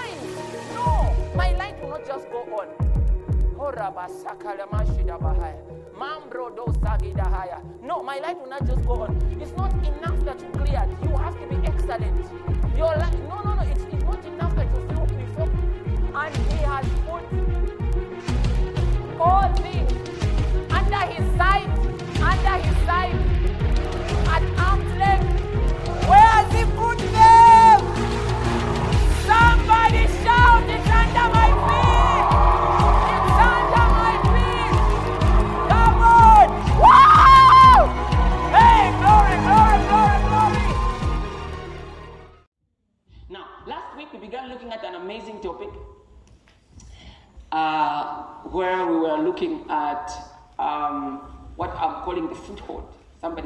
Shines. No, my light will not just go on. No, my light will not just go on. It's not enough that you cleared. You have to be excellent. Your light, no, no, no. It's, it's not enough that you feel before. And He has put all things under His sight, under His sight, at arm's length. Where has He put them?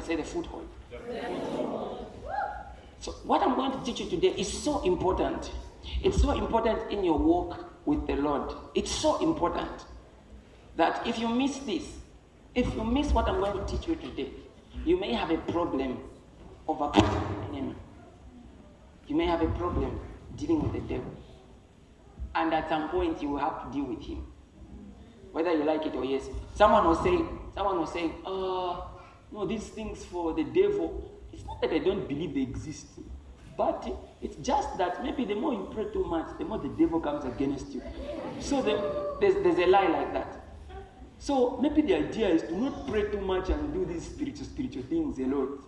Say the foothold. So, what I'm going to teach you today is so important. It's so important in your walk with the Lord. It's so important that if you miss this, if you miss what I'm going to teach you today, you may have a problem overcoming the enemy. You may have a problem dealing with the devil. And at some point, you will have to deal with him. Whether you like it or yes. Someone was saying, someone was saying, uh, no, these things for the devil, it's not that I don't believe they exist. But it's just that maybe the more you pray too much, the more the devil comes against you. So the, there's, there's a lie like that. So maybe the idea is to not pray too much and do these spiritual spiritual things a lot.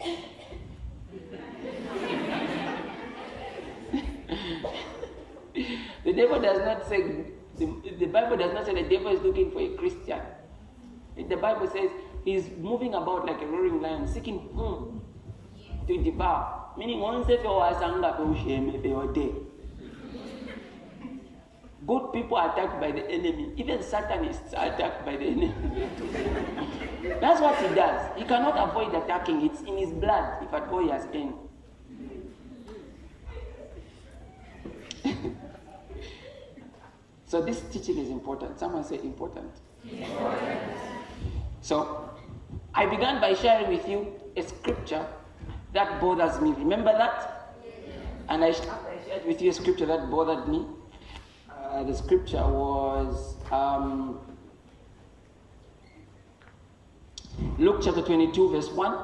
the devil does not say, the, the Bible does not say the devil is looking for a Christian. The Bible says he's moving about like a roaring lion, seeking whom to devour. Meaning, once if you are sanga, if you are dead. Good people are attacked by the enemy. Even Satanists are attacked by the enemy. That's what he does. He cannot avoid attacking. It's in his blood, if at all he has any. so this teaching is important. Someone say important. important. So I began by sharing with you a scripture that bothers me. Remember that? And I shared with you a scripture that bothered me. Uh, the scripture was um, Luke chapter 22, verse 1.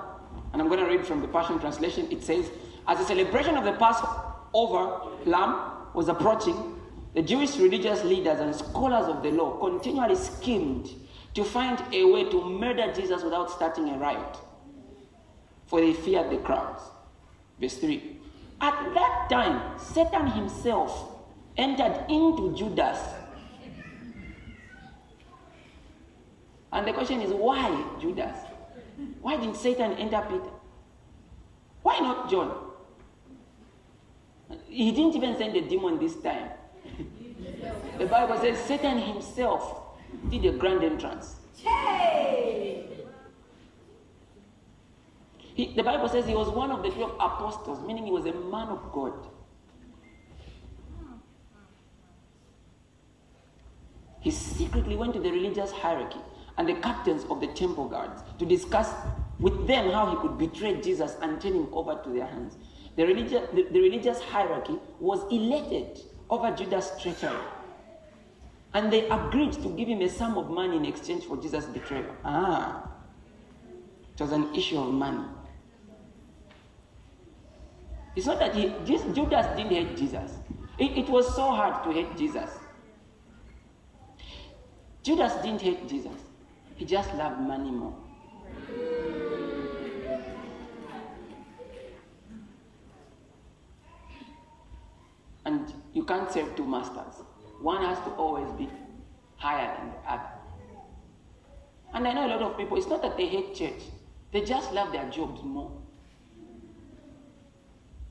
And I'm going to read from the Passion Translation. It says, As the celebration of the Passover lamb was approaching, the Jewish religious leaders and scholars of the law continually schemed to find a way to murder Jesus without starting a riot, for they feared the crowds. Verse 3. At that time, Satan himself entered into Judas. And the question is, why Judas? Why didn't Satan enter Peter? Why not John? He didn't even send a demon this time. the Bible says Satan himself did a grand entrance. He, the Bible says he was one of the 12 apostles, meaning he was a man of God. He secretly went to the religious hierarchy and the captains of the temple guards to discuss with them how he could betray Jesus and turn him over to their hands. The, religious, the, the religious hierarchy was elated over Judas' treachery. And they agreed to give him a sum of money in exchange for Jesus' betrayal. Ah, it was an issue of money. It's not that he, Judas didn't hate Jesus. It, it was so hard to hate Jesus. Judas didn't hate Jesus. He just loved money more. And you can't serve two masters. One has to always be higher than the other. And I know a lot of people, it's not that they hate church, they just love their jobs more.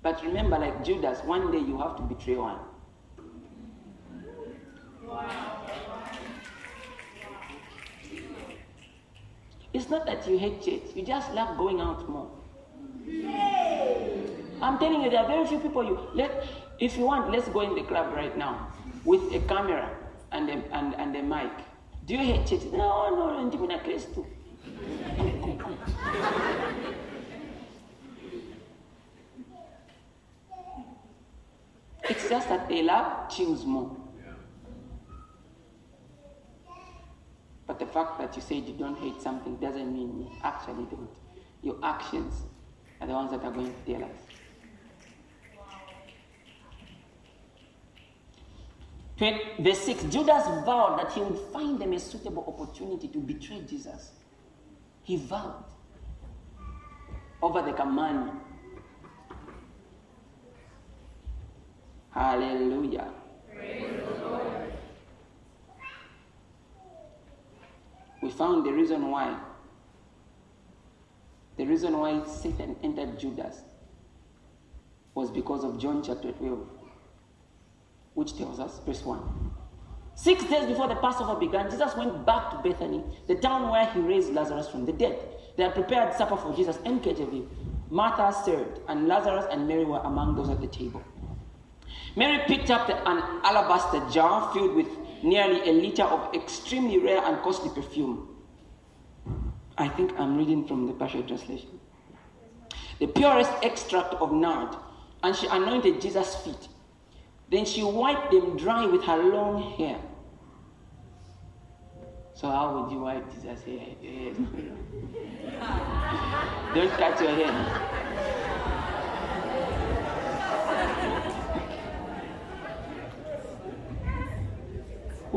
But remember, like Judas, one day you have to betray one. It's not that you hate church, you just love going out more. I'm telling you, there are very few people you let. If you want, let's go in the club right now with a camera and a, and, and a mic. Do you hate church? No, no, no, ndivyo just that they love tunes more. But the fact that you said you don't hate something doesn't mean you actually don't. Your actions are the ones that are going to tell us. Twen- Verse 6 Judas vowed that he would find them a suitable opportunity to betray Jesus. He vowed over the command. Hallelujah. We found the reason why. The reason why Satan entered Judas was because of John chapter 12, which tells us, verse 1. Six days before the Passover began, Jesus went back to Bethany, the town where he raised Lazarus from the dead. They had prepared supper for Jesus and KJV. Martha served, and Lazarus and Mary were among those at the table. Mary picked up the, an alabaster jar filled with nearly a liter of extremely rare and costly perfume. I think I'm reading from the Passion Translation. The purest extract of nard, and she anointed Jesus' feet. Then she wiped them dry with her long hair. So how would you wipe Jesus'? Hair. Don't cut your hair.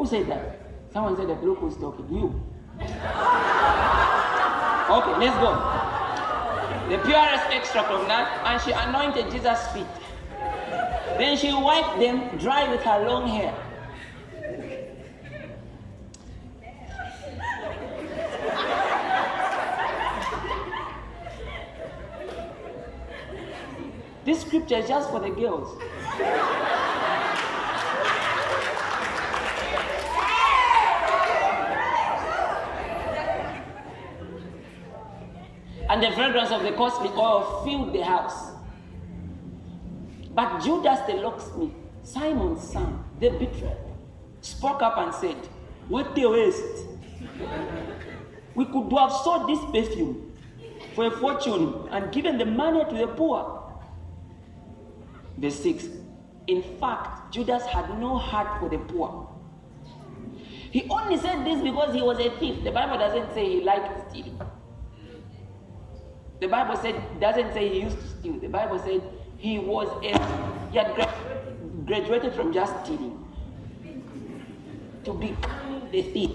Who said that? Someone said that. Look who's talking. You. Okay, let's go. The purest extract of that, and she anointed Jesus' feet. Then she wiped them dry with her long hair. This scripture is just for the girls. And the fragrance of the costly oil filled the house. But Judas the locksmith, Simon's son, the betrayer, spoke up and said, What the waste? We could have sold this perfume for a fortune and given the money to the poor. Verse 6 In fact, Judas had no heart for the poor. He only said this because he was a thief. The Bible doesn't say he liked stealing. The Bible said doesn't say he used to steal. The Bible said he was a he had gra- graduated from just stealing to become the thief.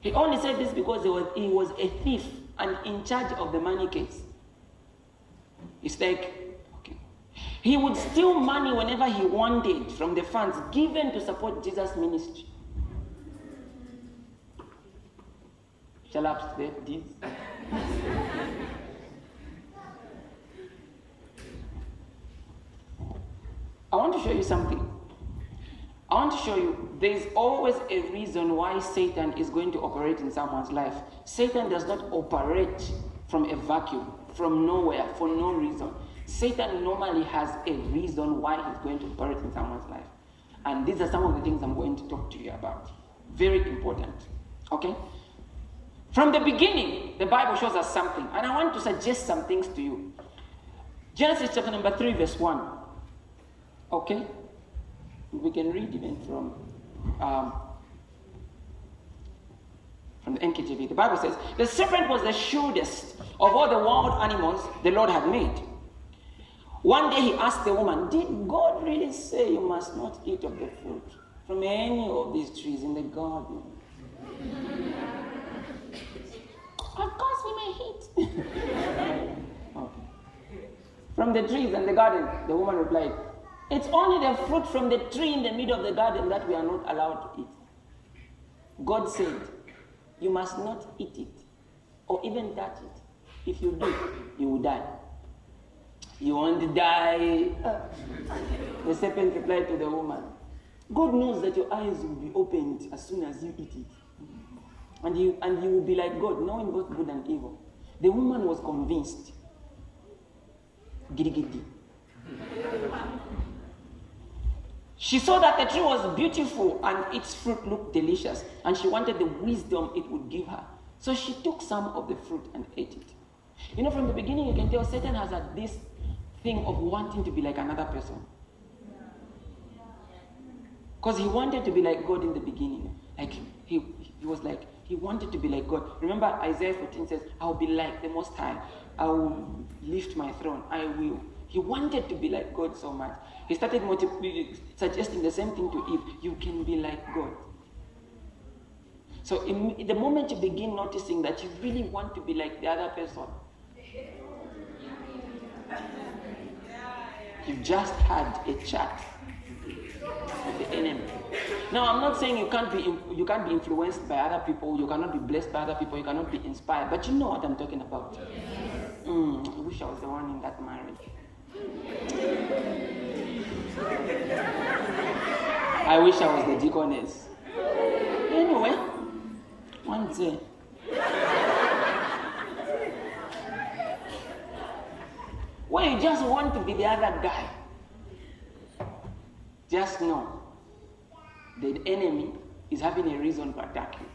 he only said this because he was, he was a thief and in charge of the money case. It's like. He would steal money whenever he wanted from the funds given to support Jesus' ministry. Shall I this? I want to show you something. I want to show you there is always a reason why Satan is going to operate in someone's life. Satan does not operate from a vacuum, from nowhere, for no reason. Satan normally has a reason why he's going to operate in someone's life. And these are some of the things I'm going to talk to you about. Very important. Okay? From the beginning, the Bible shows us something, and I want to suggest some things to you. Genesis chapter number 3, verse 1. Okay? We can read even from um, from the NKJV. The Bible says, The serpent was the shrewdest of all the wild animals the Lord had made. One day he asked the woman, Did God really say you must not eat of the fruit from any of these trees in the garden? Of course we may eat. Okay. From the trees and the garden, the woman replied, It's only the fruit from the tree in the middle of the garden that we are not allowed to eat. God said, you must not eat it or even touch it. If you do, you will die. You won't die. The serpent replied to the woman, God knows that your eyes will be opened as soon as you eat it. And you, and you will be like God, knowing both good and evil. The woman was convinced. Giddy. She saw that the tree was beautiful and its fruit looked delicious, and she wanted the wisdom it would give her. So she took some of the fruit and ate it. You know, from the beginning, you can tell Satan has had this thing of wanting to be like another person. Because he wanted to be like God in the beginning. Like, he, he was like, he wanted to be like God. Remember, Isaiah 14 says, I'll be like the Most High. I will lift my throne. I will. He wanted to be like God so much. He started suggesting the same thing to Eve. You can be like God. So, in, the moment you begin noticing that you really want to be like the other person, you just had a chat enemy. Now, I'm not saying you can't be you can't be influenced by other people, you cannot be blessed by other people, you cannot be inspired, but you know what I'm talking about. Mm, I wish I was the one in that marriage. I wish I was the deaconess. Anyway, one day. When you just want to be the other guy, just know the enemy is having a reason attack you.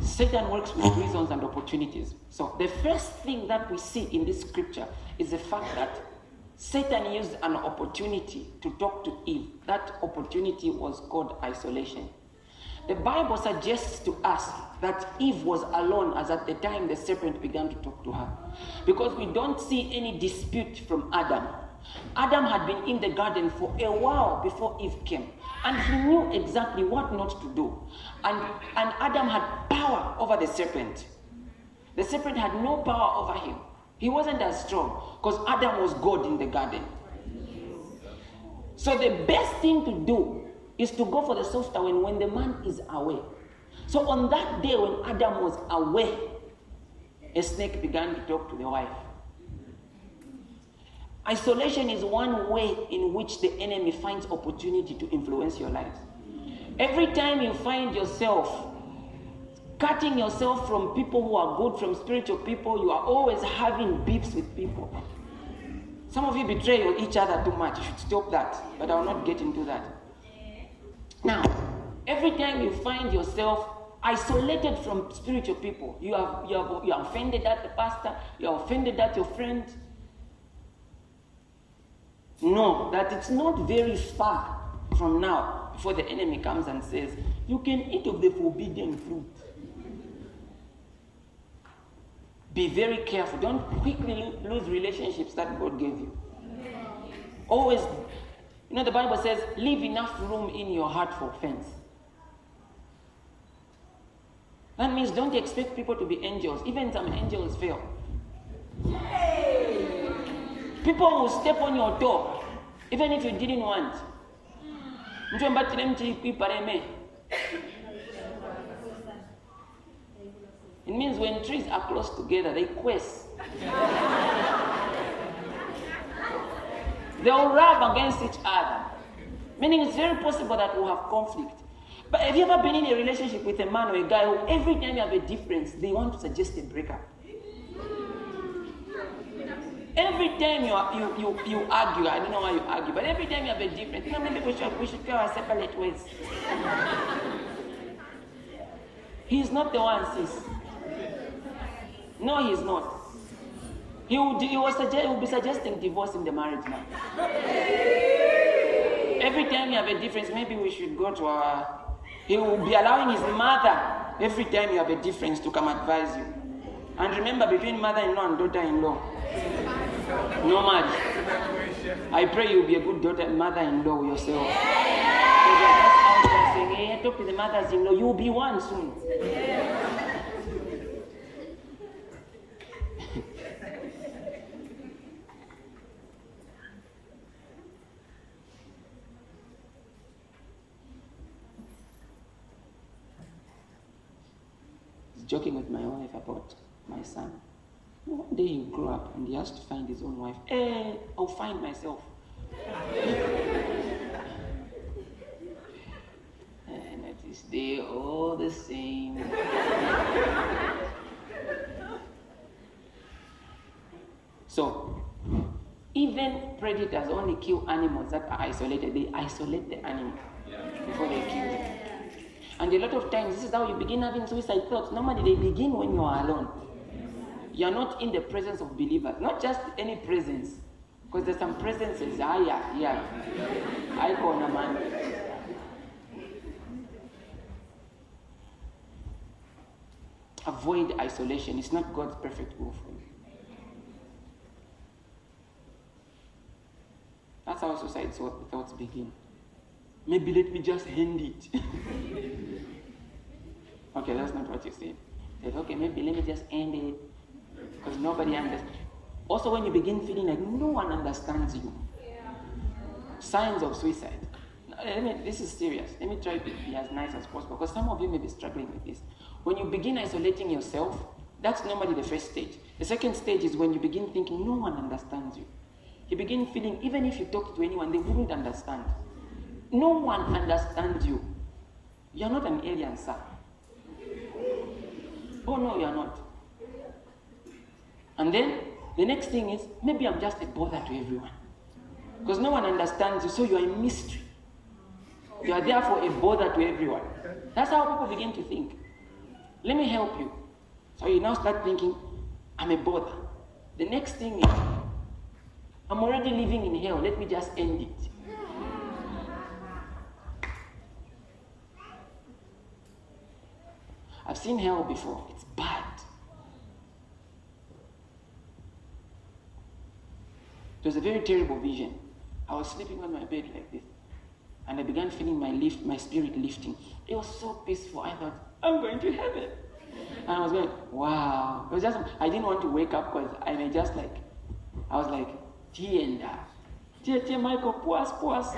Satan works with reasons and opportunities. So, the first thing that we see in this scripture is the fact that Satan used an opportunity to talk to Eve. That opportunity was called isolation. The Bible suggests to us that Eve was alone as at the time the serpent began to talk to her. Because we don't see any dispute from Adam. Adam had been in the garden for a while before Eve came. And he knew exactly what not to do. And, and Adam had power over the serpent. The serpent had no power over him. He wasn't as strong because Adam was God in the garden. So the best thing to do is to go for the softer when, when the man is away. So on that day when Adam was away, a snake began to talk to the wife. Isolation is one way in which the enemy finds opportunity to influence your lives. Every time you find yourself cutting yourself from people who are good, from spiritual people, you are always having beefs with people. Some of you betray each other too much. You should stop that. But I will not get into that. Now, every time you find yourself isolated from spiritual people, you are, you are, you are offended at the pastor, you are offended at your friend, know that it's not very far from now before the enemy comes and says, You can eat of the forbidden fruit. Be very careful. Don't quickly lose relationships that God gave you. Always, you know, the Bible says, leave enough room in your heart for offense. That means don't expect people to be angels. Even some angels fail. People will step on your toe, even if you didn't want. It means when trees are close together, they quest. They'll rub against each other. Meaning it's very possible that we'll have conflict. But have you ever been in a relationship with a man or a guy who every time you have a difference, they want to suggest a breakup? Every time you, you, you, you argue, I don't know why you argue, but every time you have a difference, you know, maybe we should, we should go our separate ways. He's not the one, sis. No, he's not. He would, he, was suggest, he would be suggesting divorce in the marriage now. Every time you have a difference, maybe we should go to our. He will be allowing his mother every time you have a difference to come advise you. And remember, between mother-in-law and daughter-in-law, no marriage. I pray you'll be a good daughter, yourself. Just out there saying, hey, talk to the mothers-in-law. You'll be one soon. Joking with my wife about my son. One day he'll grow up and he has to find his own wife. Eh, I'll find myself. and at this day, all the same. so, even predators only kill animals that are isolated. They isolate the animal before they kill them. And a lot of times, this is how you begin having suicide thoughts. Normally, they begin when you are alone. You are not in the presence of believers, not just any presence. Because there's some presences. Ah, yeah, yeah. I call a man. Avoid isolation. It's not God's perfect will for you. That's how suicide thoughts begin. Maybe let me just hand it. okay, that's not what you said. Said, okay, maybe let me just end it. Because nobody understands. Also, when you begin feeling like no one understands you, signs of suicide. This is serious. Let me try to be as nice as possible because some of you may be struggling with this. When you begin isolating yourself, that's normally the first stage. The second stage is when you begin thinking no one understands you. You begin feeling even if you talk to anyone, they wouldn't understand. No one understands you. You're not an alien, sir. Oh, no, you're not. And then the next thing is maybe I'm just a bother to everyone. Because no one understands you, so you are a mystery. You are therefore a bother to everyone. That's how people begin to think. Let me help you. So you now start thinking, I'm a bother. The next thing is, I'm already living in hell. Let me just end it. I've seen hell before. It's bad. It was a very terrible vision. I was sleeping on my bed like this. And I began feeling my lift, my spirit lifting. It was so peaceful. I thought, I'm going to heaven. And I was going, wow. It was just I didn't want to wake up because I may just like I was like, tienda. Tia tia Michael, puas puas.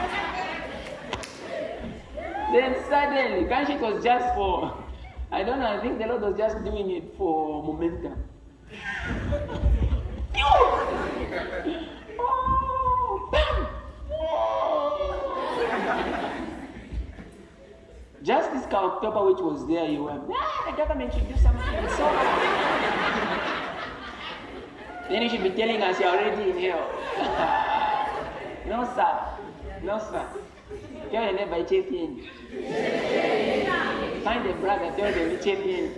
then suddenly, it was just for I don't know, I think the Lord was just doing it for momentum. oh! Just this October, which was there, you were, ah, the government should do something. So then you should be telling us you're already in hell. no, sir. No, sir. Tell your neighbor, champion. Find a brother, tell them, champion.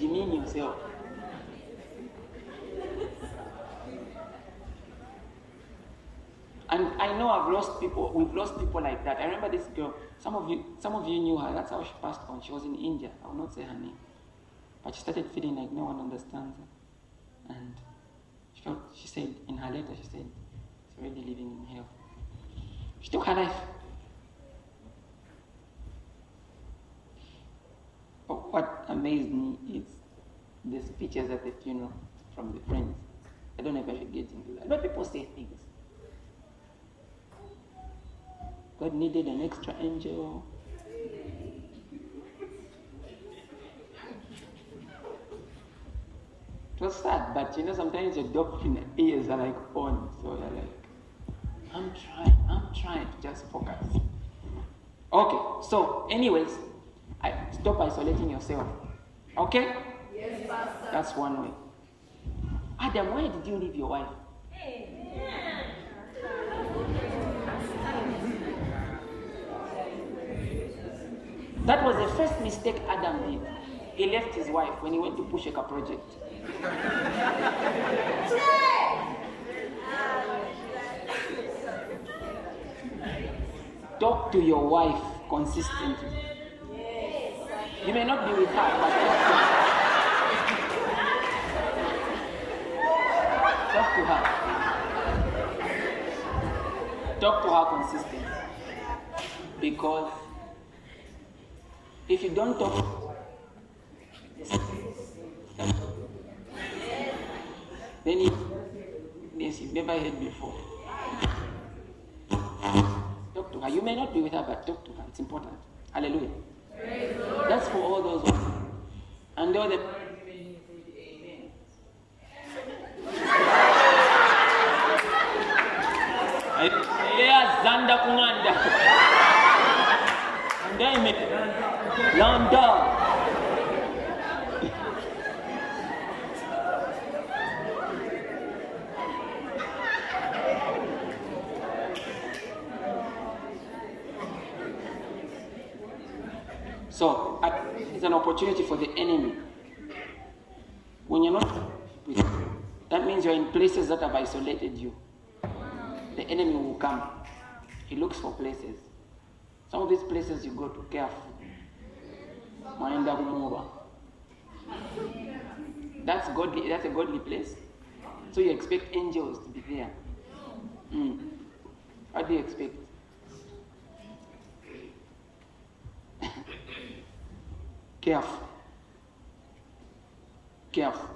Demean yourself. And I know I've lost people, we've lost people like that. I remember this girl, some of you, some of you knew her, that's how she passed on. She was in India. I will not say her name. But she started feeling like no one understands her. And she felt, she said, in her letter, she said, she's already living in hell. She took her life. But what amazed me is the speeches at the funeral from the friends. I don't know if I should get into that. But people say things. God needed an extra angel. It was sad, but you know, sometimes your doctrine ears are like on, so you're like, I'm trying, I'm trying to just focus. Okay, so, anyways, I, stop isolating yourself. Okay? Yes, Pastor. That's one way. Adam, why did you leave your wife? That was the first mistake Adam did. He left his wife when he went to Pusheka project. Talk to your wife consistently. You may not be with her, but talk to her. Talk to her. Consistently. Because if you don't talk, then it, yes, you've never heard before. Talk to her. You may not be with her, but talk to her. It's important. Hallelujah. That's for all those ones. And all the zanda kumanda. Ndeme. Landa. So I- it's an opportunity for the enemy. When you're not with that means you're in places that have isolated you. The enemy will come. He looks for places. Some of these places you go to careful. Kumuva. That's godly. That's a godly place. So you expect angels to be there. Mm. What do you expect? Careful. Careful.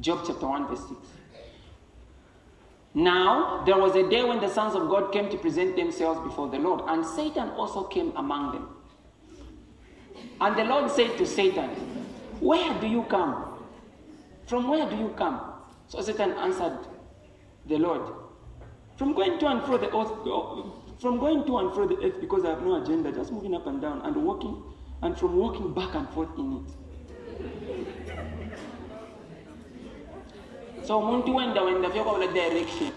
Job chapter 1, verse 6. Now, there was a day when the sons of God came to present themselves before the Lord, and Satan also came among them. And the Lord said to Satan, Where do you come? From where do you come? So Satan answered the Lord, From going to and fro the earth, from going to and fro the earth because I have no agenda, just moving up and down and walking, and from walking back and forth in it. So umuntu wenda wenda fika kwabula direction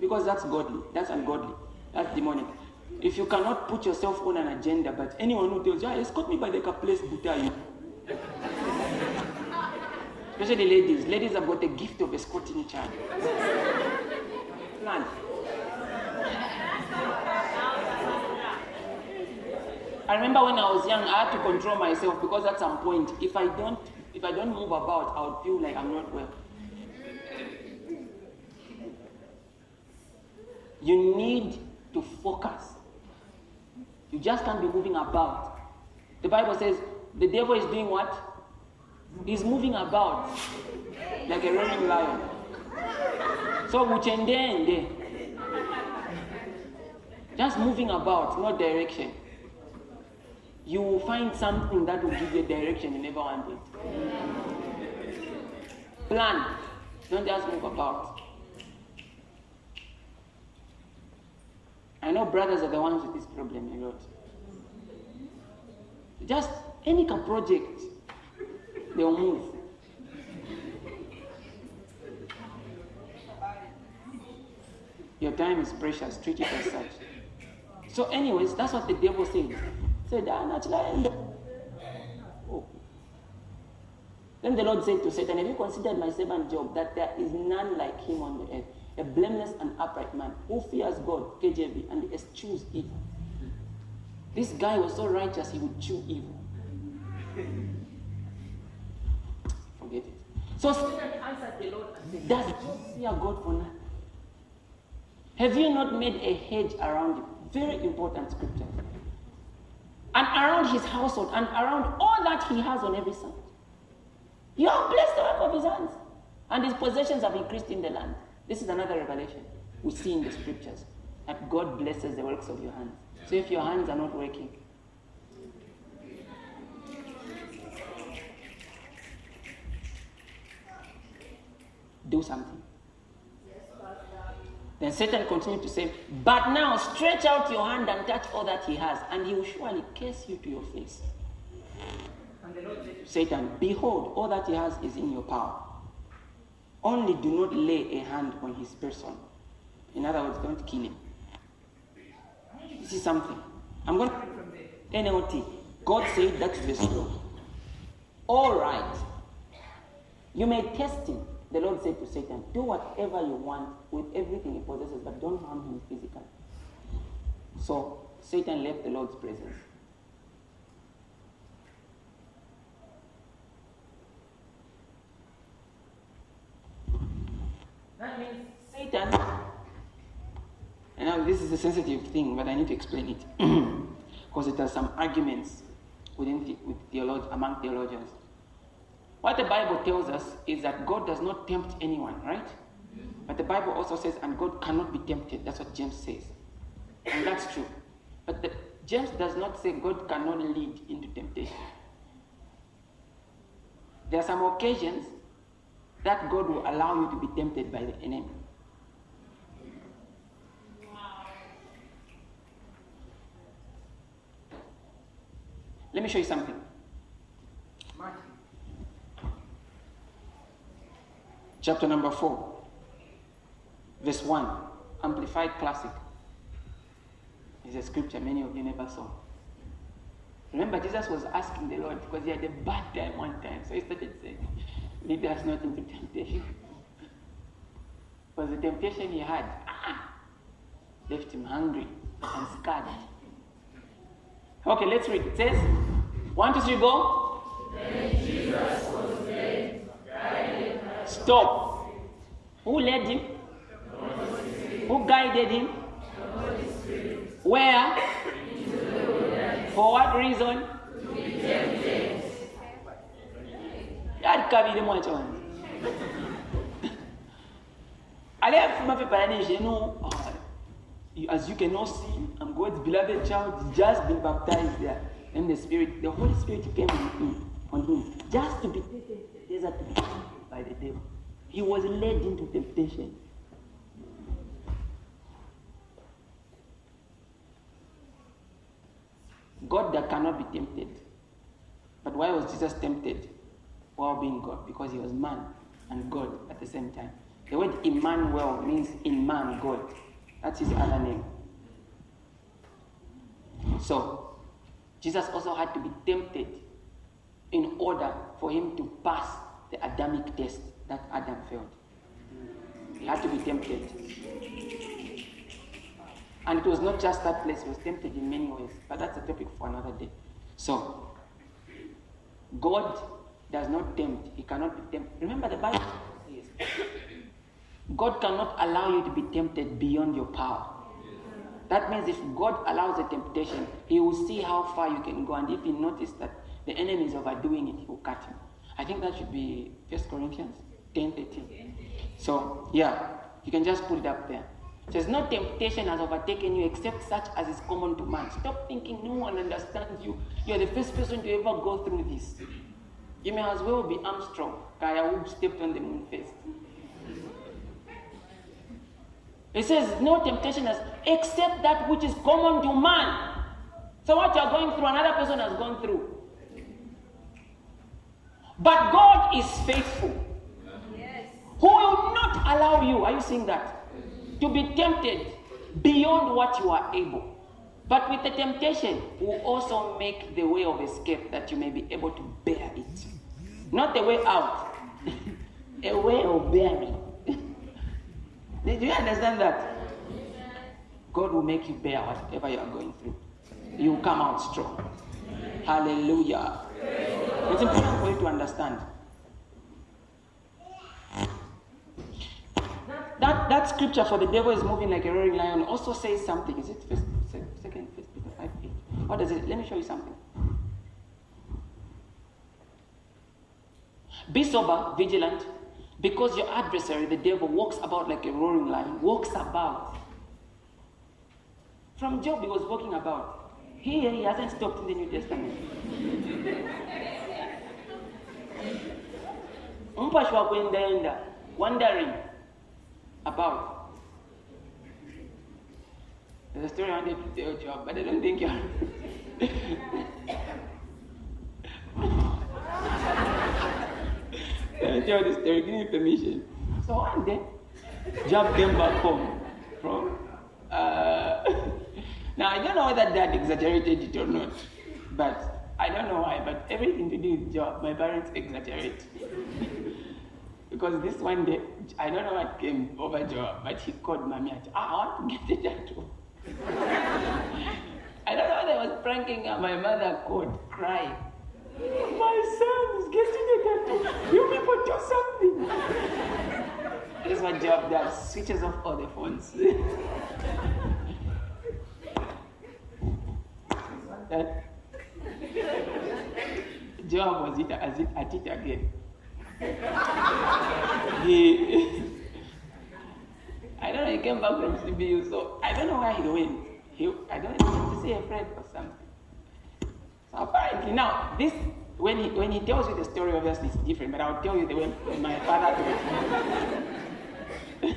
because that's godly, that's ungodly, that's demonic. If you cannot put yourself on an agenda, but anyone who tells you, ah, escort me by the place Butayu. Especially ladies. Ladies have got the gift of escorting each other. Plan. I remember when I was young, I had to control myself because at some point, if I don't, if I don't move about, I would feel like I'm not well. You need to focus. You just can't be moving about. The Bible says the devil is doing what? He's moving about like a roaring lion. So uchendende. Just moving about, no direction. You will find something that will give you a direction you never wanted. Plan. Don't just move about. I know brothers are the ones with this problem a lot. Just any project, they'll move. Your time is precious, treat it as such. So, anyways, that's what the devil said. Said, ah, naturally, oh. Then the Lord said to Satan, Have you considered my servant Job, that there is none like him on the earth, a blameless and upright man who fears God, KJV, and eschews evil? This guy was so righteous, he would chew evil. Forget it. So Satan answered the Lord and said, Does Job fear God for nothing? Have you not made a hedge around him? Very important scripture. And around his household and around all that he has on every side. You have blessed the work of his hands, and his possessions have increased in the land. This is another revelation we see in the scriptures that God blesses the works of your hands. So if your hands are not working, do something. Then Satan continued to say, But now stretch out your hand and touch all that he has, and he will surely curse you to your face. Satan, behold, all that he has is in your power. Only do not lay a hand on his person. In other words, don't kill him. This is something. I'm going to NLT. God said that's the truth. All right. You may test him. The Lord said to Satan, Do whatever you want with everything he possesses, but don't harm him physically. So Satan left the Lord's presence. That means Satan, and now this is a sensitive thing, but I need to explain it because it has some arguments within the, with theolog- among theologians. What the Bible tells us is that God does not tempt anyone, right? But the Bible also says, and God cannot be tempted. That's what James says. And that's true. But the, James does not say God cannot lead into temptation. There are some occasions that God will allow you to be tempted by the enemy. Let me show you something. Chapter number 4, verse 1, Amplified Classic. Is a scripture many of you never saw. Remember, Jesus was asking the Lord because he had a bad time one time. So he started saying, Lead us not into temptation. Because the temptation he had ah, left him hungry and scared. Okay, let's read. It says, one, two, three, go. Stop. Who led him? Who guided him? Where? For what reason? yakabire mwacho wange aliyafuma pepayanishe no oh, you- know, as you cannot see i'm god's beloved child just been baptized there and the spirit the holy spirit came on him, on him just to be taken to the desert by the devil he was led into temptation God that cannot be tempted. But why was Jesus tempted while being God? Because he was man and God at the same time. The word Emmanuel means in man, God. That's his other name. So, Jesus also had to be tempted in order for him to pass the Adamic test that Adam failed. He had to be tempted. And it was not just that place, he was tempted in many ways. But that's a topic for another day. So, God does not tempt. He cannot be tempted. Remember the Bible says, God cannot allow you to be tempted beyond your power. That means if God allows a temptation, He will see how far you can go. And if He notices that the enemy is overdoing it, He will cut you. I think that should be 1 Corinthians 10 13. So, yeah, you can just put it up there. Says, No temptation has overtaken you except such as is common to man. Stop thinking no one understands you. You're the first person to ever go through this. You may as well be Armstrong, guy who stepped on the moon first. It says, No temptation has except that which is common to man. So, what you're going through, another person has gone through. But God is faithful who will not allow you, are you seeing that? To be tempted beyond what you are able. But with the temptation, will also make the way of escape that you may be able to bear it. Not the way out, a way of bearing. Do you understand that? God will make you bear whatever you are going through. You will come out strong. Hallelujah. It's important for you to understand. That, that scripture for the devil is moving like a roaring lion also says something. Is it first, second, first Peter 5 8? What does it? Let me show you something. Be sober, vigilant, because your adversary, the devil, walks about like a roaring lion, walks about. From Job, he was walking about. Here, he hasn't stopped in the New Testament. mpashwa wandering about there's a story I wanted to tell Job, but I don't think you're me tell this story, give me permission. So one day, Job came back home from uh, now I don't know whether dad exaggerated it or not, but I don't know why, but everything to do with Job, my parents exaggerate. because this one day, I don't know what came over Job, but he called mommy and said, ah, I want to get a tattoo. I don't know whether I was pranking her. My mother called, crying. My son is getting a tattoo. You people do something. This is what Job does. Switches off all the phones. that Job was it, as it, at it again. He, I don't know, he came back from CBU, so I don't know where he went. He, I don't know to see a friend or something. So apparently now this when he when he tells you the story, obviously it's different, but I'll tell you the way my father told it.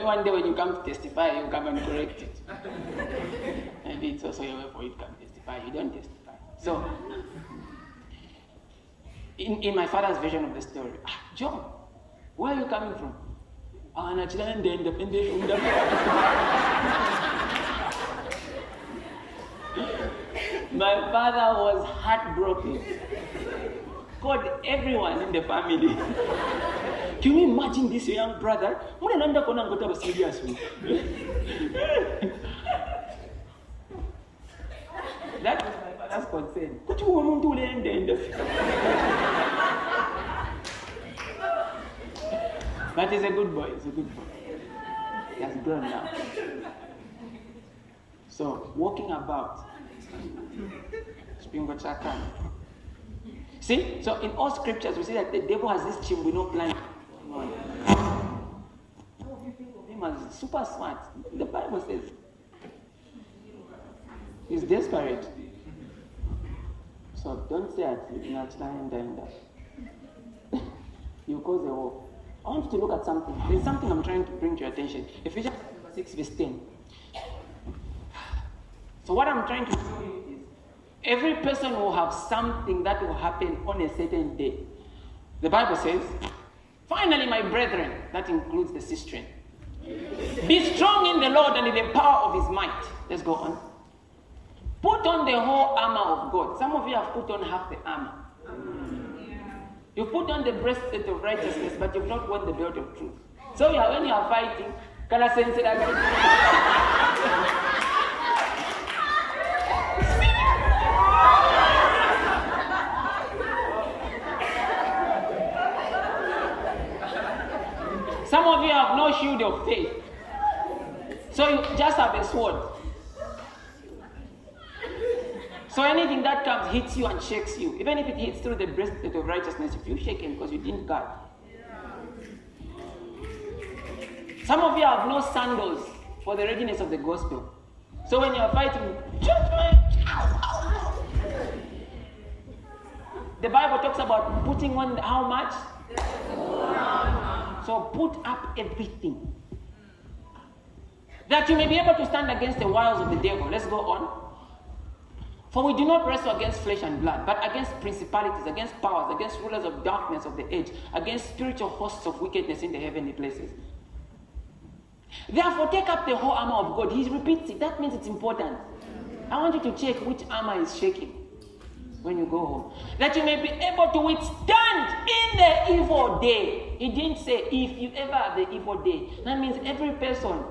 One day when you come to testify, you come and correct it. Maybe it's also a way for you to come testify. You don't testify. So in, in my father's version of the story, ah, John, where are you coming from? Ah. My father was heartbroken. Called everyone in the family. Can you imagine this young brother? Muna nanda kona ngota ba serious. That was my father's concern. Kuti umuntu ulende ende. But he's a good boy. He's a good boy. He has grown now. So walking about Spingo Chakan. See, so in all scriptures, we see that the devil has this chimbino plan. Him as super smart. The Bible says he's desperate. So don't say you're not lying down You cause a war. I want you to look at something. There's something I'm trying to bring to your attention. Ephesians 6, verse 10. So what I'm trying to you is every person will have something that will happen on a certain day. The Bible says, finally, my brethren, that includes the sister, be strong in the Lord and in the power of his might. Let's go on. Put on the whole armor of God. Some of you have put on half the armor. You put on the breastplate of righteousness, but you've not worn the belt of truth. So yeah, when you are fighting, can I sense it? Some of you have no shield of faith. So you just have a sword. So anything that comes hits you and shakes you. Even if it hits through the breastplate of righteousness, if you feel shaken because you didn't guard. Some of you have no sandals for the readiness of the gospel. So when you're fighting, the Bible talks about putting on how much? So put up everything. That you may be able to stand against the wiles of the devil. Let's go on. For we do not wrestle against flesh and blood, but against principalities, against powers, against rulers of darkness of the age, against spiritual hosts of wickedness in the heavenly places. Therefore, take up the whole armor of God. He repeats it. That means it's important. I want you to check which armor is shaking when you go home. That you may be able to withstand in the evil day. He didn't say if you ever have the evil day. That means every person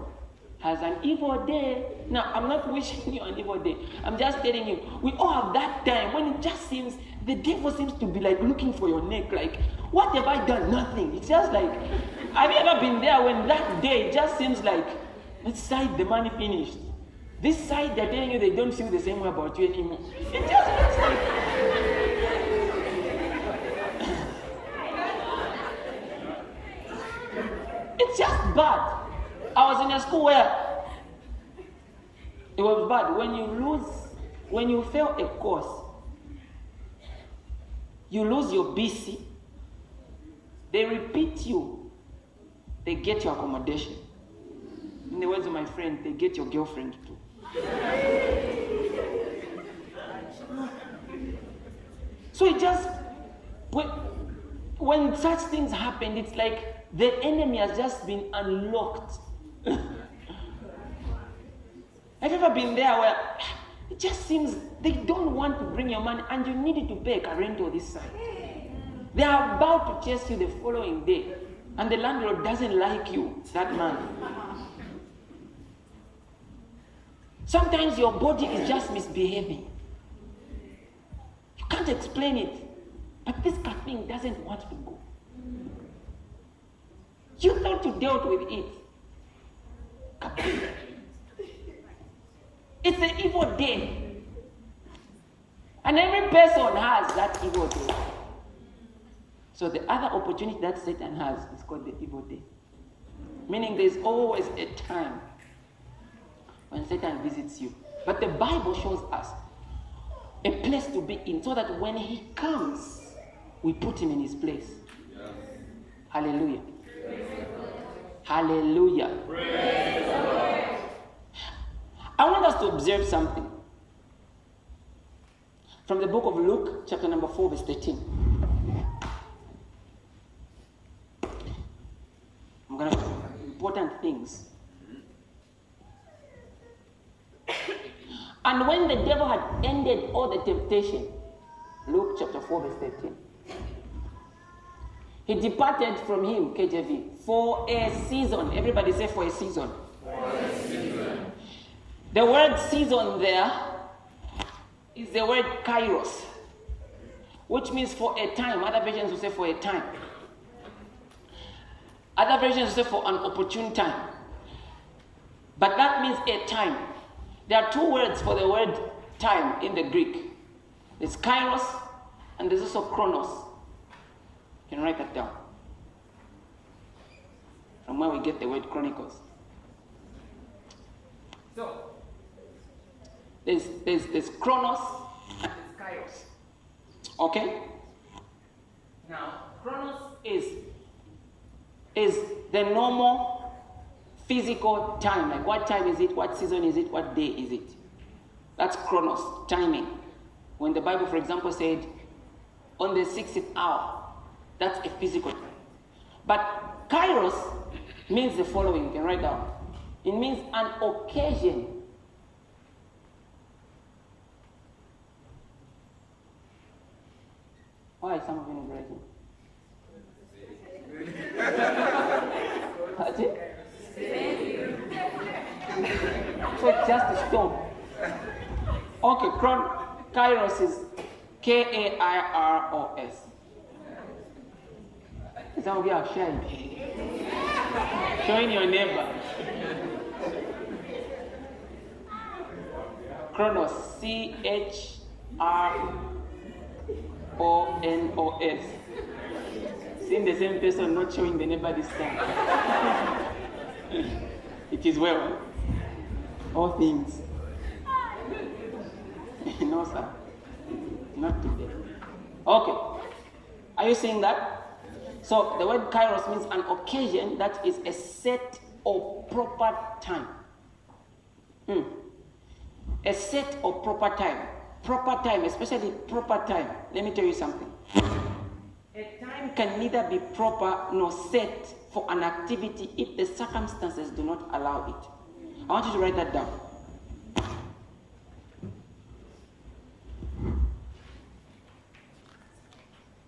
has an evil day. Now, I'm not wishing you an evil day. I'm just telling you, we all have that time when it just seems, the devil seems to be like looking for your neck. Like, what have I done? Nothing. It's just like, have you ever been there when that day just seems like, let's side the money finished. This side, they're telling you they don't feel the same way about you anymore. It just looks like. it's just bad. I was in a school where it was bad. When you lose, when you fail a course, you lose your BC, they repeat you, they get your accommodation. In the words of my friend, they get your girlfriend too. So it just, when, when such things happen, it's like the enemy has just been unlocked. Have you ever been there where it just seems they don't want to bring your money and you needed to pay a rental this side? They are about to chase you the following day, and the landlord doesn't like you that man. Sometimes your body is just misbehaving. You can't explain it. But this caffeine doesn't want to go. You thought you dealt with it. It's an evil day. And every person has that evil day. So the other opportunity that Satan has is called the evil day. meaning there's always a time when Satan visits you. But the Bible shows us a place to be in so that when he comes, we put him in his place. Hallelujah. Hallelujah. I want us to observe something from the book of Luke, chapter number 4, verse 13. I'm going to important things. And when the devil had ended all the temptation, Luke chapter 4, verse 13, he departed from him, KJV, for a season. Everybody say for a season. For a season. The word season there is the word kairos, which means for a time. Other versions will say for a time. Other versions will say for an opportune time. But that means a time. There are two words for the word time in the Greek. There's kairos and there's also chronos. You can write that down. From where we get the word chronicles. So, there's, there's, there's chronos and there's kairos. Okay? Now, chronos is, is the normal physical time. Like what time is it? What season is it? What day is it? That's chronos, timing. When the Bible, for example, said, on the 60th hour, that's a physical. But kairos means the following. You can write down. It means an occasion. Why is some of you writing? That's it? So just a stone. Okay, chron- kairos is K A I R O S. Some of you are shy. Showing your neighbor. Chronos, C H R O N O S. Seeing the same person not showing the neighbor this time. it is well. All things. no, sir. Not today. Okay. Are you seeing that? So the word kairos means an occasion that is a set or proper time. Hmm. A set or proper time. Proper time, especially proper time. Let me tell you something. A time can neither be proper nor set for an activity if the circumstances do not allow it. I want you to write that down.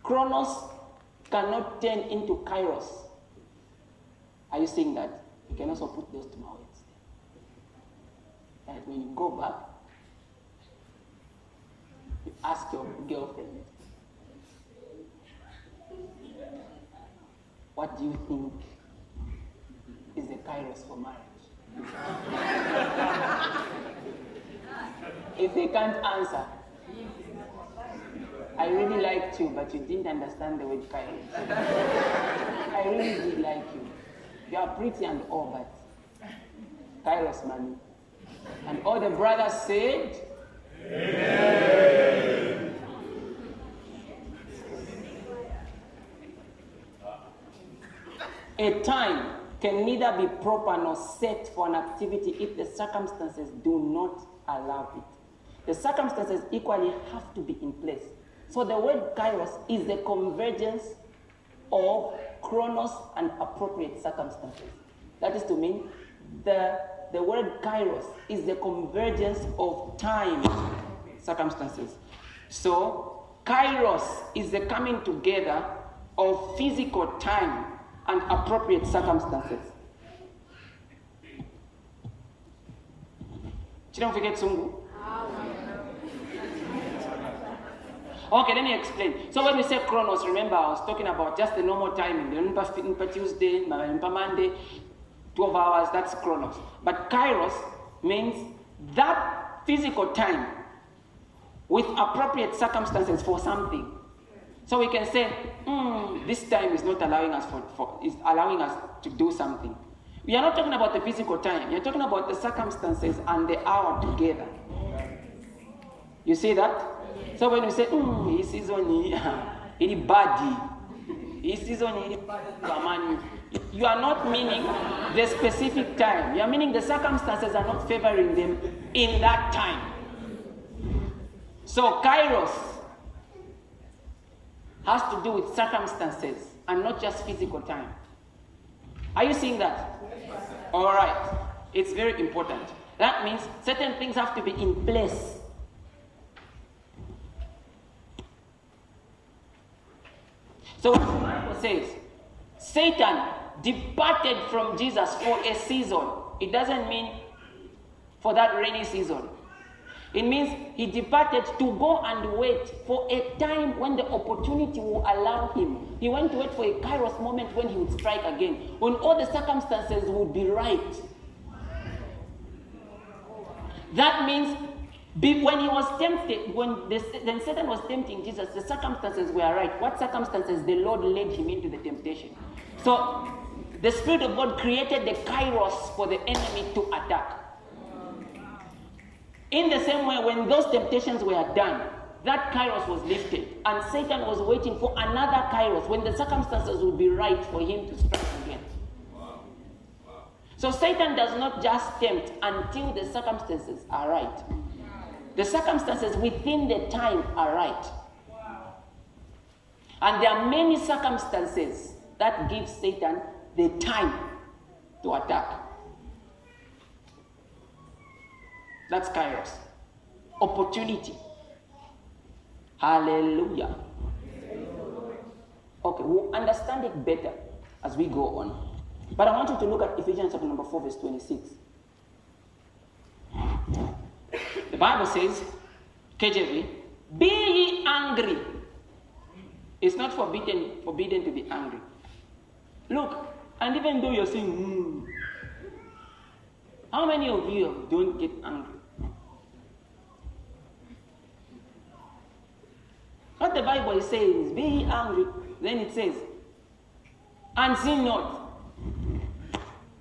Chronos cannot turn into kairos. Are you seeing that? You can also put those two words. And when you go back, you ask your girlfriend, what do you think is the kairos for marriage? if they can't answer, I really liked you, but you didn't understand the word kairos. I really did like you. You are pretty and all, but kairos money. And all the brothers said, Amen. A time can neither be proper nor set for an activity if the circumstances do not allow it. The circumstances equally have to be in place. So the word kairos is the convergence of chronos and appropriate circumstances. That is to mean the, the word kairos is the convergence of time circumstances. So kairos is the coming together of physical time and appropriate circumstances. Sungu. Okay, let me explain. So when we say chronos, remember I was talking about just the normal timing—the Remember Tuesday, remember Monday, 12 hours, that's chronos. But kairos means that physical time with appropriate circumstances for something. So we can say, mm, this time is not allowing us for, for is allowing us to do something. We are not talking about the physical time. You're talking about the circumstances and the hour together. You see that? So when you say, mm, hii season ili badi, hii season ili you are not meaning the specific time. You are meaning the circumstances are not favoring them in that time. So kairos has to do with circumstances and not just physical time. Are you seeing that? All right. It's very important. That means certain things have to be in place. So the Bible says Satan departed from Jesus for a season, it doesn't mean for that rainy season. It means he departed to go and wait for a time when the opportunity will allow him. He went to wait for a kairos moment when he would strike again, when all the circumstances would be right. That means when he was tempted, when the, then Satan was tempting Jesus, the circumstances were right. What circumstances? The Lord led him into the temptation. So the Spirit of God created the kairos for the enemy to attack. In the same way, when those temptations were done, that kairos was lifted, and Satan was waiting for another kairos when the circumstances would be right for him to strike again. So Satan does not just tempt until the circumstances are right. The circumstances within the time are right. And there are many circumstances that give Satan the time to attack. That's kairos. Opportunity. Hallelujah. Okay, we'll understand it better as we go on. But I want you to look at Ephesians chapter number 4, verse 26. The Bible says, KJV, be ye angry. It's not forbidden, forbidden to be angry. Look, and even though you're saying, "Hmm," how many of you don't get angry? What the Bible is saying is, be ye angry. Then it says, and sin not.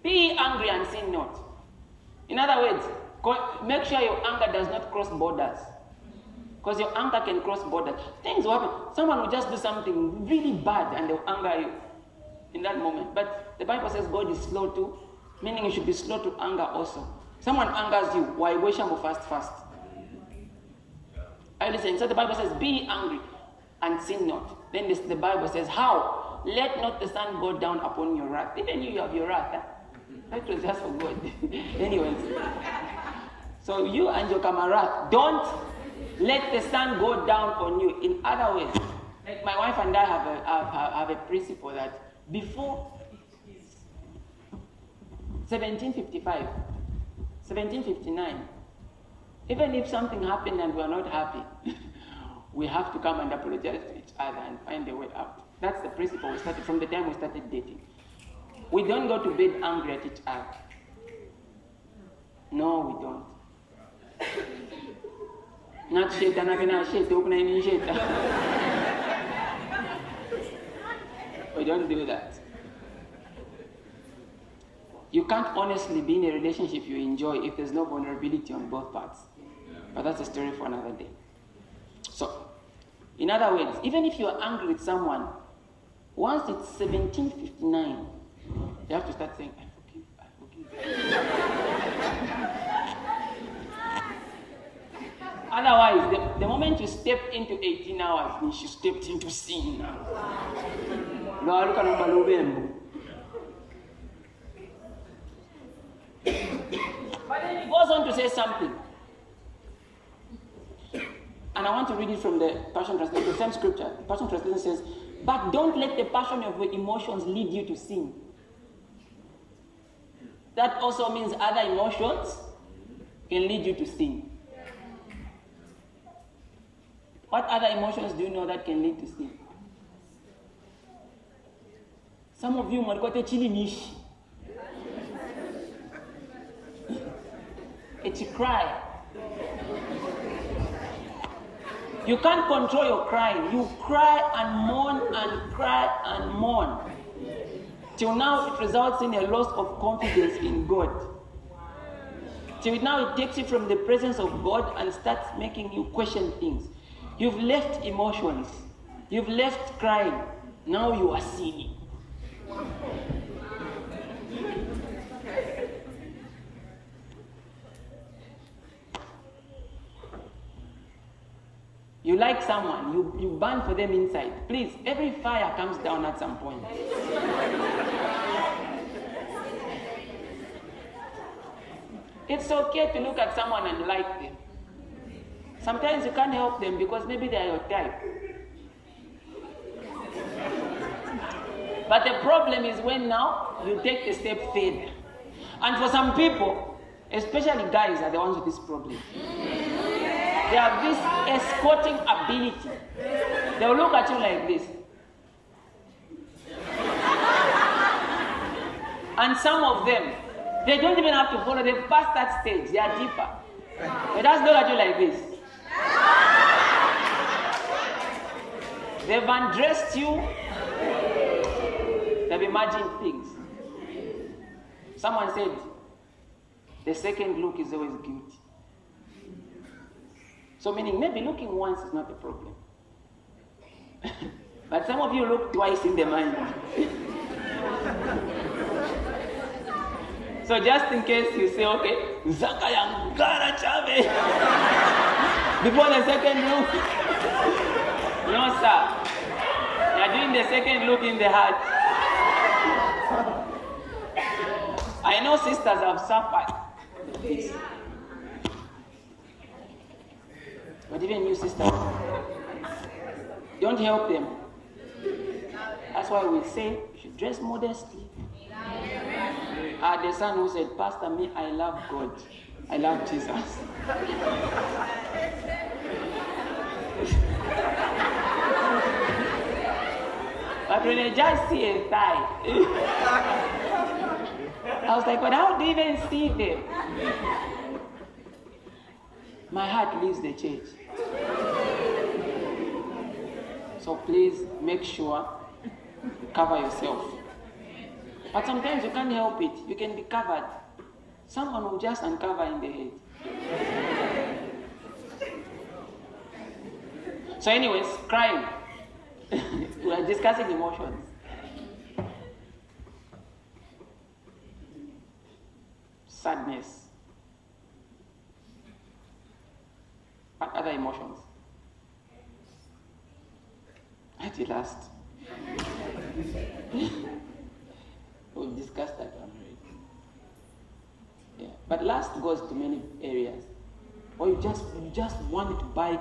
Be angry and sin not. In other words, make sure your anger does not cross borders. Because your anger can cross borders. Things will happen. Someone will just do something really bad and they'll anger you in that moment. But the Bible says God is slow to, meaning you should be slow to anger also. Someone angers you, why wish him fast fast? Are you listening? So the Bible says, Be angry and sin not. Then this, the Bible says, How? Let not the sun go down upon your wrath. Even you, have your wrath. Huh? That was just for God. Anyways. So you and your camarade, don't let the sun go down on you. In other ways, like my wife and I have a, have, have a principle that before 1755, 1759, even if something happened and we are not happy, we have to come and apologize to each other and find a way out. That's the principle we started from the time we started dating. We don't go to bed angry at each other. No, we don't. Not sheta na kina sheta ukuna ini sheta. We don't do that. You can't honestly be in a relationship you enjoy if there's no vulnerability on both parts. But that's a story for another day. So, in other words, even if you're angry with someone, once it's 1759, you have to start saying, I forgive, I forgive. Otherwise, the, the moment you step into 18 hours, you stepped into sin now. But then he goes on to say something. And I want to read it from the Passion Translation, the same scripture. The Passion Translation says, But don't let the passion of your emotions lead you to sin. That also means other emotions can lead you to sin. What other emotions do you know that can lead to sin? Some of you mlikuwa chilinishi. It's a cry. You can't control your crying. You cry and mourn and cry and mourn Till now, it results in a loss of confidence in God. Till now, it takes you from the presence of God and starts making you question things. You've left emotions, you've left crying, now you are sinning. You like someone, you, you burn for them inside. Please, every fire comes down at some point. it's okay to look at someone and like them. Sometimes you can't help them because maybe they are your type. But the problem is when now you take a step further. And for some people, especially guys are the ones with this problem. They have this escorting ability. They'll look at you like this. And some of them, they don't even have to follow, they've passed that stage, they are deeper. They just look at you like this. They've undressed you, they've imagined things. Someone said, the second look is always guilty. So, meaning maybe looking once is not a problem. but some of you look twice in the mind. so, just in case you say, okay, Zakayangara Chave, before the second look. no, sir. You are doing the second look in the heart. I know sisters have suffered. But even you, sisters, don't help them. That's why we say you should dress modestly. Uh, the son who said, Pastor, me, I love God. I love Jesus. When I just see thigh, I was like, but do even see them? My heart leaves the church. So please make sure you cover yourself. But sometimes you can't help it. You can be covered. Someone will just uncover in the head. So, anyways, crying. we are discussing emotions. Sadness. What other emotions? At the last. We've discussed that already. Yeah. But last goes to many areas. Or you just you just wanted to buy.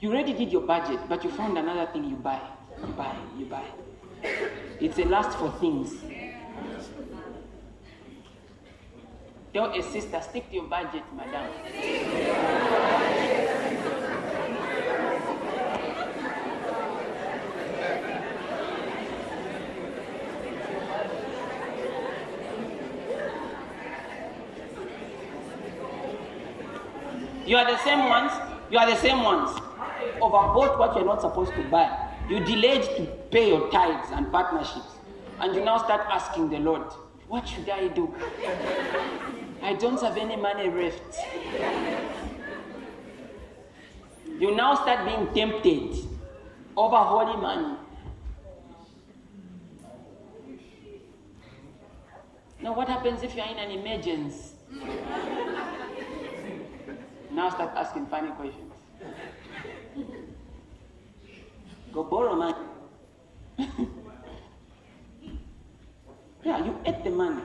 You already did your budget, but you found another thing you buy. You buy, you buy. It's a last for things. Tell a sister, stick to your budget, madam. You are the same ones. You are the same ones. Overbought what you're not supposed to buy. You delayed to pay your tithes and partnerships. And you now start asking the Lord, what should I do? I don't have any money left. You now start being tempted over holy money. Now, what happens if you're in an emergency? Now start asking funny questions. Go borrow money. yeah, you ate the money.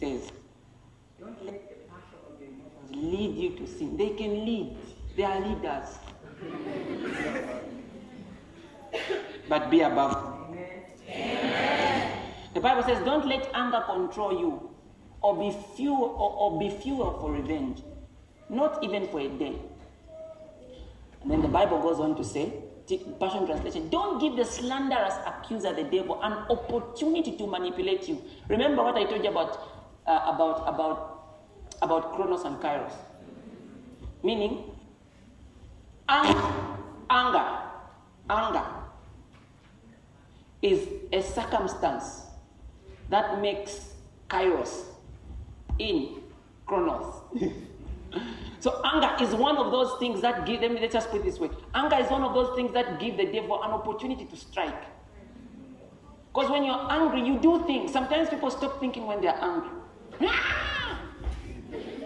Says, don't let the passion of the emotions lead you to sin. They can lead. They are leaders. but be above. The Bible says, don't let anger control you or be fuel or, or be fuel for revenge. Not even for a day. And then the Bible goes on to say, Passion Translation, don't give the slanderous accuser, the devil, an opportunity to manipulate you. Remember what I told you about uh, about about about Chronos and Kairos. Meaning, Ang- anger, anger is a circumstance that makes kairos in chronos. so anger is one of those things that give, let me let's just put it this way. Anger is one of those things that give the devil an opportunity to strike. Because when you're angry, you do things. Sometimes people stop thinking when they're angry.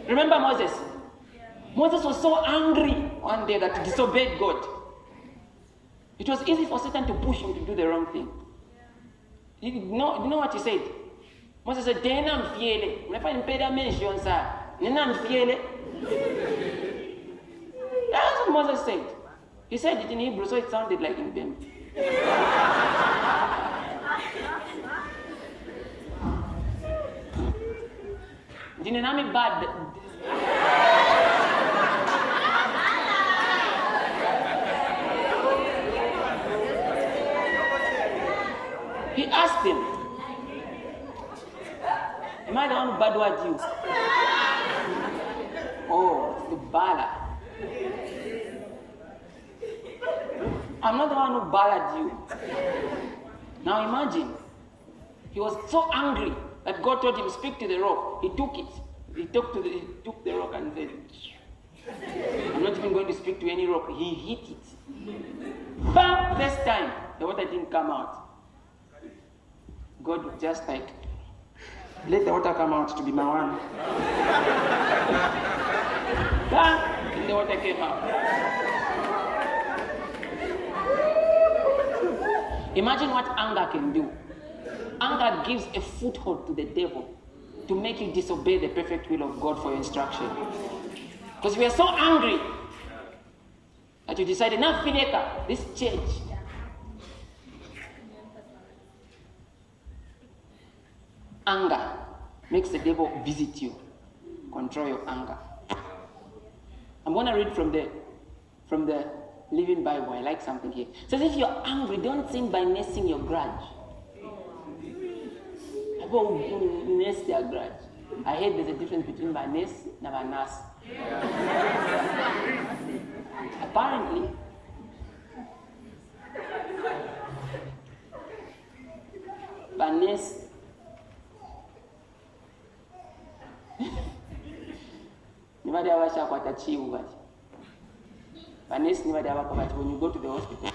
Remember Moses? Moses was so angry one day that he disobeyed God. It was easy for Satan to push him to do the wrong thing. You know, you know what he said? Moses said, Tena mfiele. Unafanya mpeda mention sa. Nena mfiele. That's what Moses said. He said it in Hebrew, so it sounded like in them. Jina nami bad. He asked him, Am I the one who bad word you? Oh, the bala. I'm not the one who balanced you. Now imagine, he was so angry that God told him, Speak to the rock. He took it. He took, to the, he took the rock and said, I'm not even going to speak to any rock. He hit it. Bam! This time, the water didn't come out. God just like, let the water come out to be my one. The water came out. Imagine what anger can do. Anger gives a foothold to the devil to make you disobey the perfect will of God for your instruction. Because we are so angry that you decided, now Fineka, this church. Anger makes the devil visit you. Control your anger. I'm going to read from the from the Living Bible. I like something here. It says, if you're angry, don't sin by nursing your grudge. People nurse their grudge. I heard there's a difference between banes and banas. Apparently, banes vale avaka vati when you go to the hospital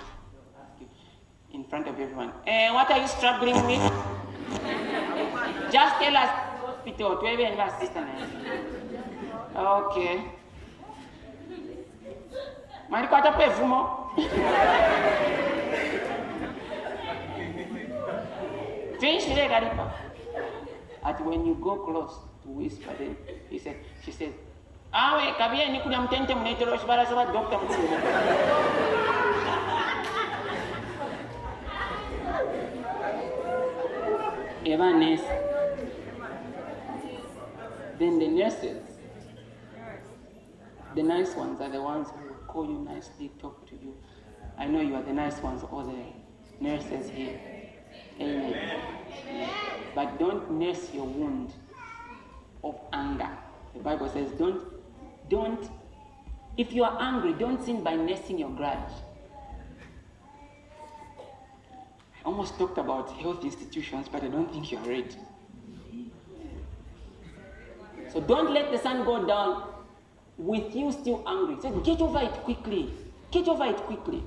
in front of everyone eh, what are you struggling with? Just tell us hospital naye okay. Mwalikwata pevumo twinshire kalipa ati when you go close to whisper then he said she said awe kabyeni kulya mutente munaitero kibalaza ba dokita mukulu eba nurse then the nurses the nice ones are the ones who will call you nicely talk to you. I know you are the nice ones or the nurses here. Amen. But don't nurse your wound of anger. The Bible says, don't, don't, if you are angry, don't sin by nursing your grudge. I almost talked about health institutions, but I don't think you are ready. So don't let the sun go down with you still angry. Say, get over it quickly. Get over it quickly. It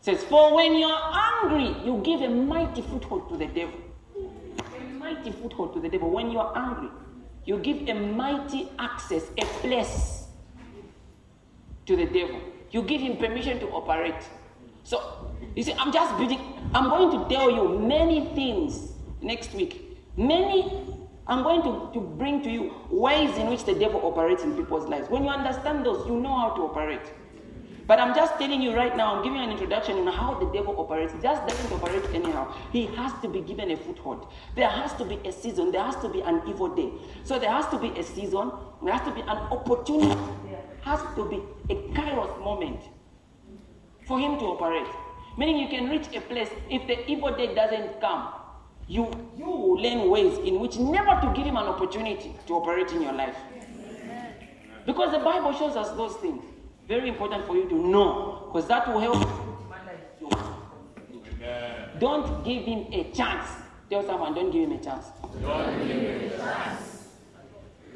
says, for when you're angry, you give a mighty foothold to the devil mighty foothold to the devil. When you are angry, you give a mighty access, a place to the devil. You give him permission to operate. So, you see, I'm just building, I'm going to tell you many things next week. Many, I'm going to, to bring to you ways in which the devil operates in people's lives. When you understand those, you know how to operate. But I'm just telling you right now, I'm giving you an introduction on how the devil operates. He just doesn't operate anyhow. He has to be given a foothold. There has to be a season. There has to be an evil day. So there has to be a season. There has to be an opportunity. There has to be a kairos moment for him to operate. Meaning you can reach a place, if the evil day doesn't come, you, you will learn ways in which never to give him an opportunity to operate in your life. Because the Bible shows us those things. Very important for you to know, because that will help. you. Don't give him a chance. Tell someone, don't give him a chance.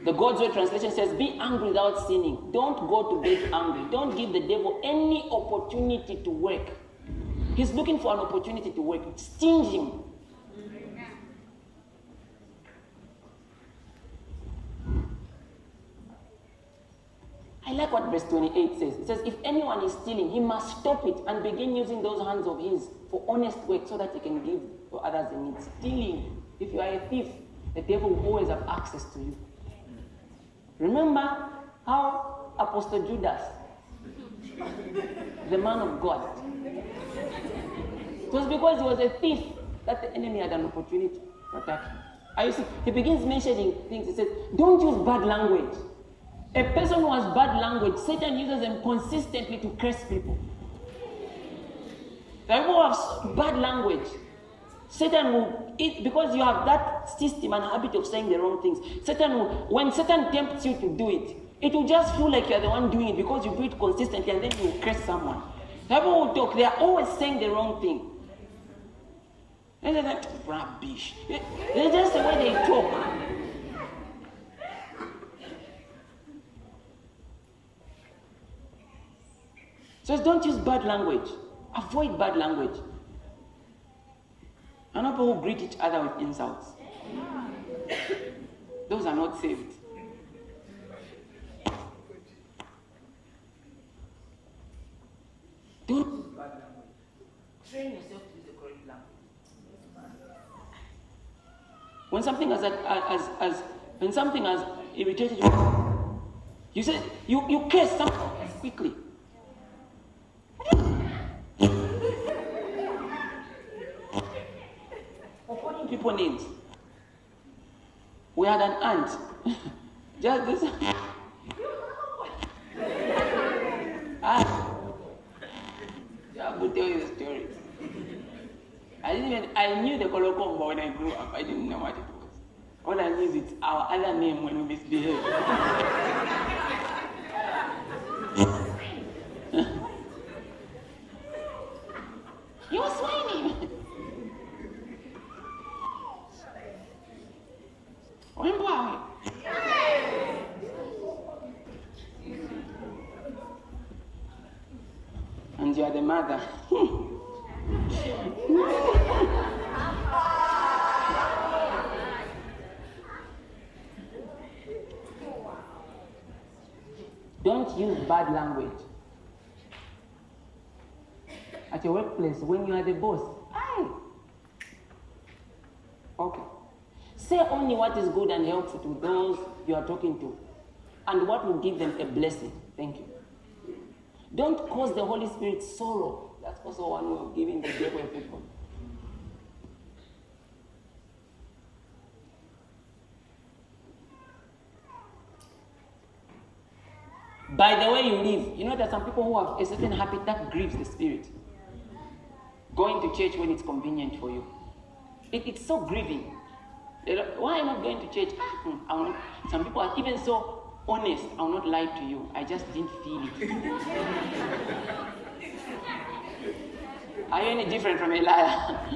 The God's Word translation says, Be angry without sinning. Don't go to bed angry. Don't give the devil any opportunity to work. He's looking for an opportunity to work. Sting him. I like what verse 28 says. It says, If anyone is stealing, he must stop it and begin using those hands of his for honest work so that he can give to others in need. Stealing. If you are a thief, the devil will always have access to you. Remember how Apostle Judas, the man of God, it was because he was a thief that the enemy had an opportunity to attack him. Are you see? He begins mentioning things. He says, Don't use bad language. A person who has bad language, Satan uses them consistently to curse people. People who have bad language, Satan will, because you have that system and habit of saying the wrong things, Satan will, when Satan tempts you to do it, it will just feel like you're the one doing it because you do it consistently and then you will curse someone. People will talk, they are always saying the wrong thing. And they're like, rubbish. It's just the way they talk. So don't use bad language. Avoid bad language. And people who greet each other with insults. Those are not saved. Don't use bad language. Train yourself to use the correct language. When something has, when something has irritated you, you say you, you curse someone quickly. For calling people names. We had an aunt. Just this. ah. I will tell you the story. I didn't even, I knew the Kolokombo when I grew up. I didn't know what it was. All I knew is it's our other name when we misbehave. You're swinging. Wemba. And you are the Don't use bad language. At your workplace, when you are the boss, aye. Okay. Say only what is good and helpful to those you are talking to, and what will give them a blessing. Thank you. Don't cause the Holy Spirit sorrow. That's also one way of giving the devil football. By the way you live, you know there are some people who have a certain habit that grieves the spirit. Going to church when it's convenient for you. It, it's so grieving. Why am I not going to church? Ah, hmm. Some people are even so honest. I will not lie to you. I just didn't feel it. are you any different from a liar?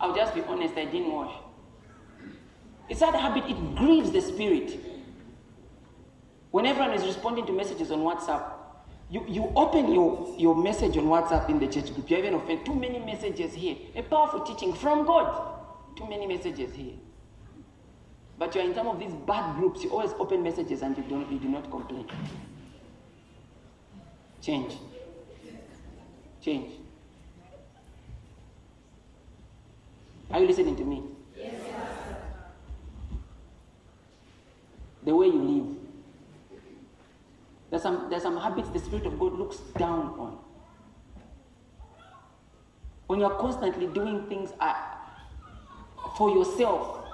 I'll just be honest. I didn't wash. It's that habit. It grieves the spirit. When everyone is responding to messages on WhatsApp, you, you open your, your message on WhatsApp in the church group. You have even offend too many messages here. A powerful teaching from God. Too many messages here. But you're in some of these bad groups. You always open messages and you don't you do not complain. Change. Change. Are you listening to me? Yes. The way you live. There's some, there's some habits the Spirit of God looks down on. When you're constantly doing things uh, for yourself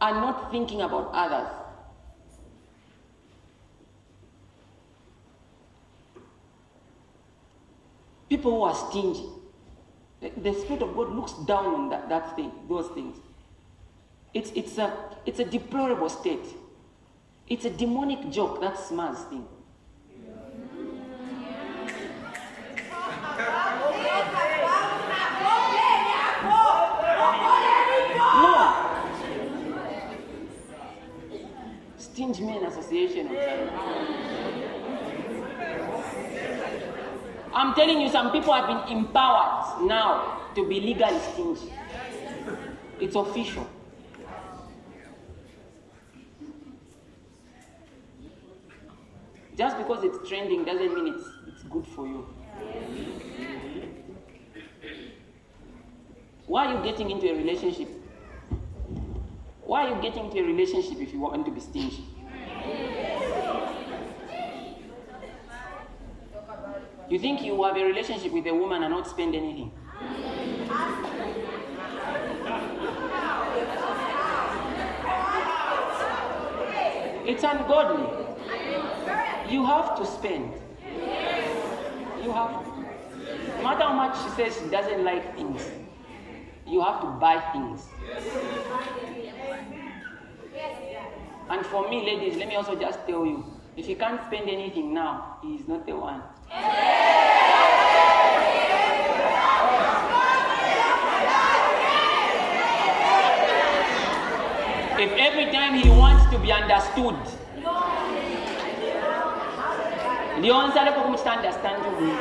and not thinking about others. People who are stingy. The, Spirit of God looks down on that, that thing, those things. It's, it's, a, it's a deplorable state. It's a demonic joke, that Mars thing. Association. I'm telling you, some people have been empowered now to be legally stingy. It's official. Just because it's trending doesn't mean it's, it's good for you. Why are you getting into a relationship? Why are you getting into a relationship if you want to be stingy? You think you have a relationship with a woman and not spend anything? It's ungodly. You have to spend. You have to. No matter how much she says she doesn't like things, you have to buy things. And for me, ladies, let me also just tell you if he can't spend anything now, he is not the one. If every time he wants to be understood, lyonsale ko kumuchita understand you.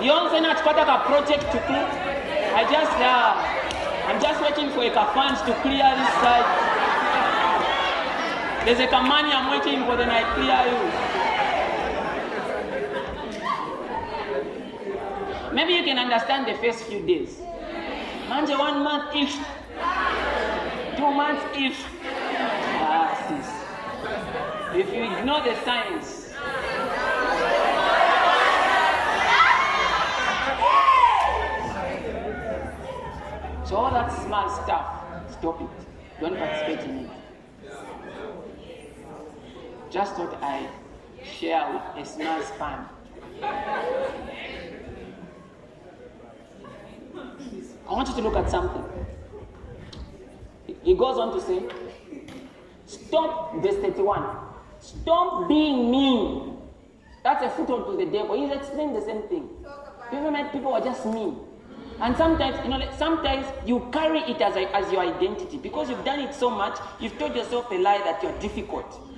lyonse nachipata ka project tuku i just uh, i'm just waiting for a funds to clear this side there's a money i'm waiting for then i clear you maybe you can understand the first few days manje one month if two months if ah, sis. if you ignore the signs So all that small stuff, stop it. Don't participate in it. Just what I share with a small span. I want you to look at something. He goes on to say, Stop, verse 31. Stop being mean. That's a foothold to the devil. He's explaining the same thing. Ever met people are just mean? And sometimes, you know, sometimes you carry it as, a, as your identity because you've done it so much, you've told yourself a lie that you're difficult.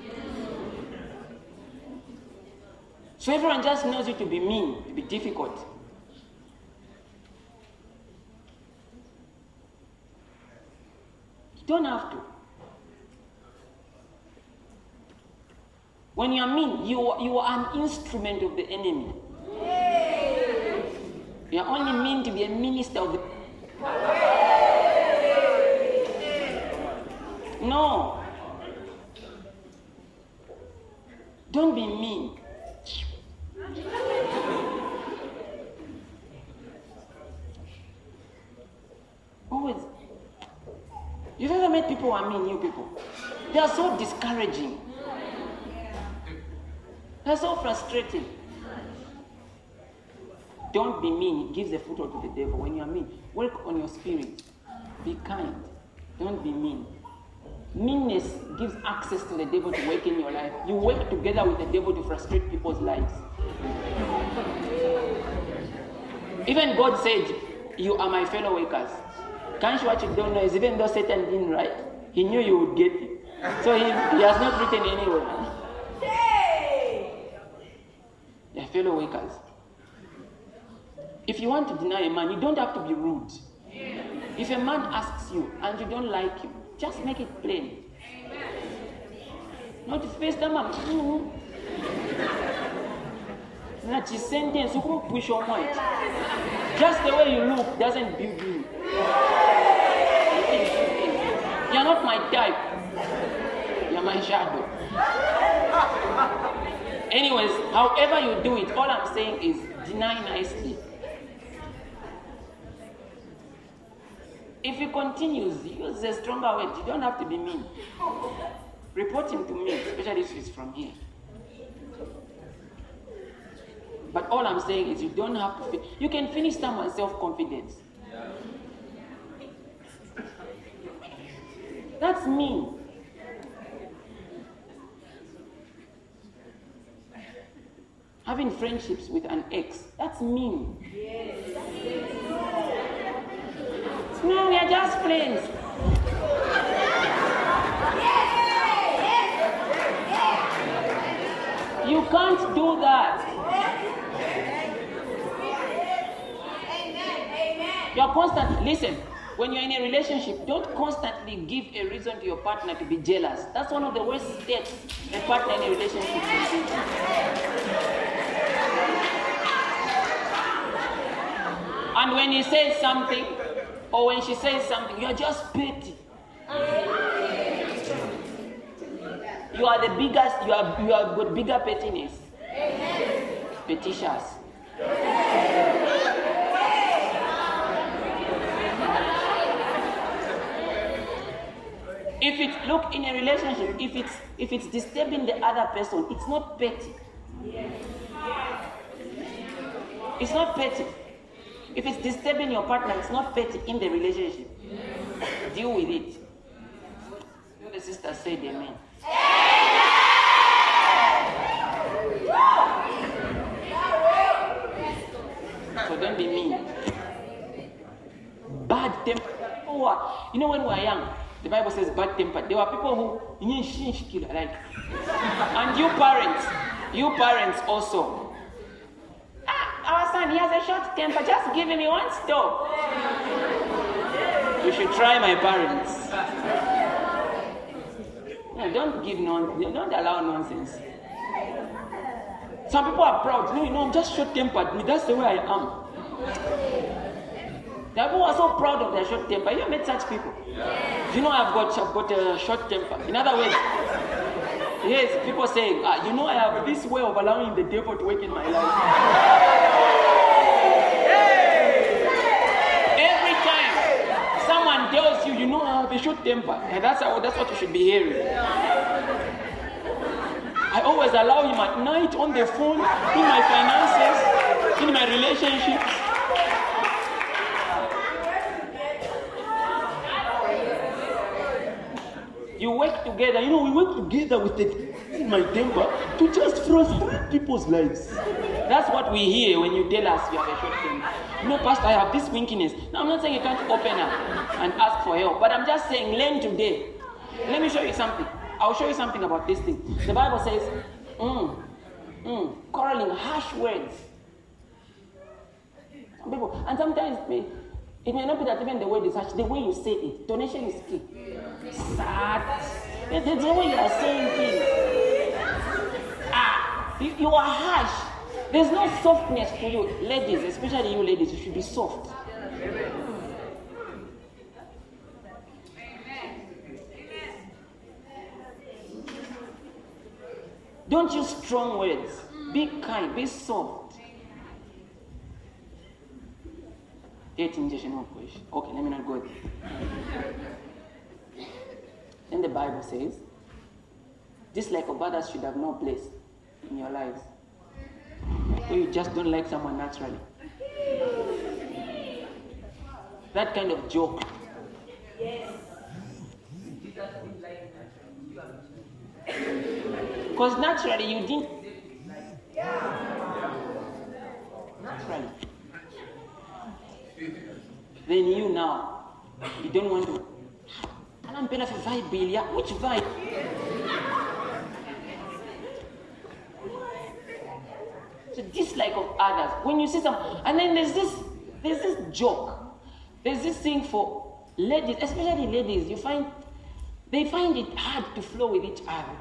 So everyone just knows you to be mean, to be difficult. You don't have to. When you are mean, you, you are an instrument of the enemy. You are only meant to be a minister of the. No. Don't be mean. Always. You've ever met people who are mean, you people? They are so discouraging. They're so frustrating. Don't be mean. It gives a foothold to the devil. When you are mean, work on your spirit. Be kind. Don't be mean. Meanness gives access to the devil to work in your life. You work together with the devil to frustrate people's lives. Even God said, You are my fellow workers. Can't you what you don't know is even though Satan didn't write, he knew you would get it. So he, he has not written anywhere. They're fellow workers. If you want to deny a man, you don't have to be rude. If a man asks you and you don't like him, just make it plain. Not face them up. Not his sentence, you can push your mind. Just the way you look doesn't build you. You're not my type. You're my shadow. Anyways, however you do it, all I'm saying is deny nicely. If he continues, use a stronger word. You don't have to be mean. Report him to me, especially if he's from here. But all I'm saying is you don't have to, you can finish someone's self confidence. That's me. Having friendships with an ex, that's me. Yes. No, we are just friends. You can't do that. You're constantly, listen, when you're in a relationship, don't constantly give a reason to your partner to be jealous. That's one of the worst steps a partner in a relationship. And when he says something, or when she says something, you're just petty. You are the biggest, you are you have got bigger pettiness. Petitious. If it's look in a relationship, if it's if it's disturbing the other person, it's not petty. It's not petty. If it's disturbing your partner, it's not petty in the relationship. Deal with it. You know the sister said amen. So don't be mean. Bad temper. You know when we were young, the Bible says bad temper. There were people who like, and you parents, you parents also. Ah, our son, he has a short temper. Just give him one stop. You should try my parents. No, don't give nonsense. Don't allow nonsense. Some people are proud. No, you know, I'm just short tempered. That's the way I am. The people are so proud of their short temper. You met such people. You know, I've got, I've got a short temper. In other words, yes, people say, ah, you know, I have this way of allowing the devil to work in my life. Every time someone tells you, you know, I have a short temper, and that's, how, that's what you should be hearing. I always allow him at night on the phone, in my finances, in my relationships. You work together. You know, we work together with the, in my temper to just frustrate people's lives. That's what we hear when you tell us you have a short know, Pastor, I have this winkiness. Now, I'm not saying you can't open up and ask for help, but I'm just saying learn today. Let me show you something. I'll show you something about this thing. The Bible says, mm, mm, quarreling, harsh words. Some people, and sometimes it may not be that even the word is harsh, the way you say it. Donation is key. Sad. It's the way you are saying things. Ah, you, you are harsh. There's no softness to you. Ladies, especially you ladies, you should be soft. Don't use strong words. Be kind, be soft. Dating question. Okay, let me not go there. Then the Bible says, this dislike of others should have no place in your lives. You just don't like someone naturally. That kind of joke. Yes. Because naturally you didn't. Yeah. Naturally. Then you now, you don't want to. Anampenda vibe Bilia. Which vibe? So dislike of others. When you see some, and then there's this, there's this joke. There's this thing for ladies, especially ladies. You find they find it hard to flow with each other.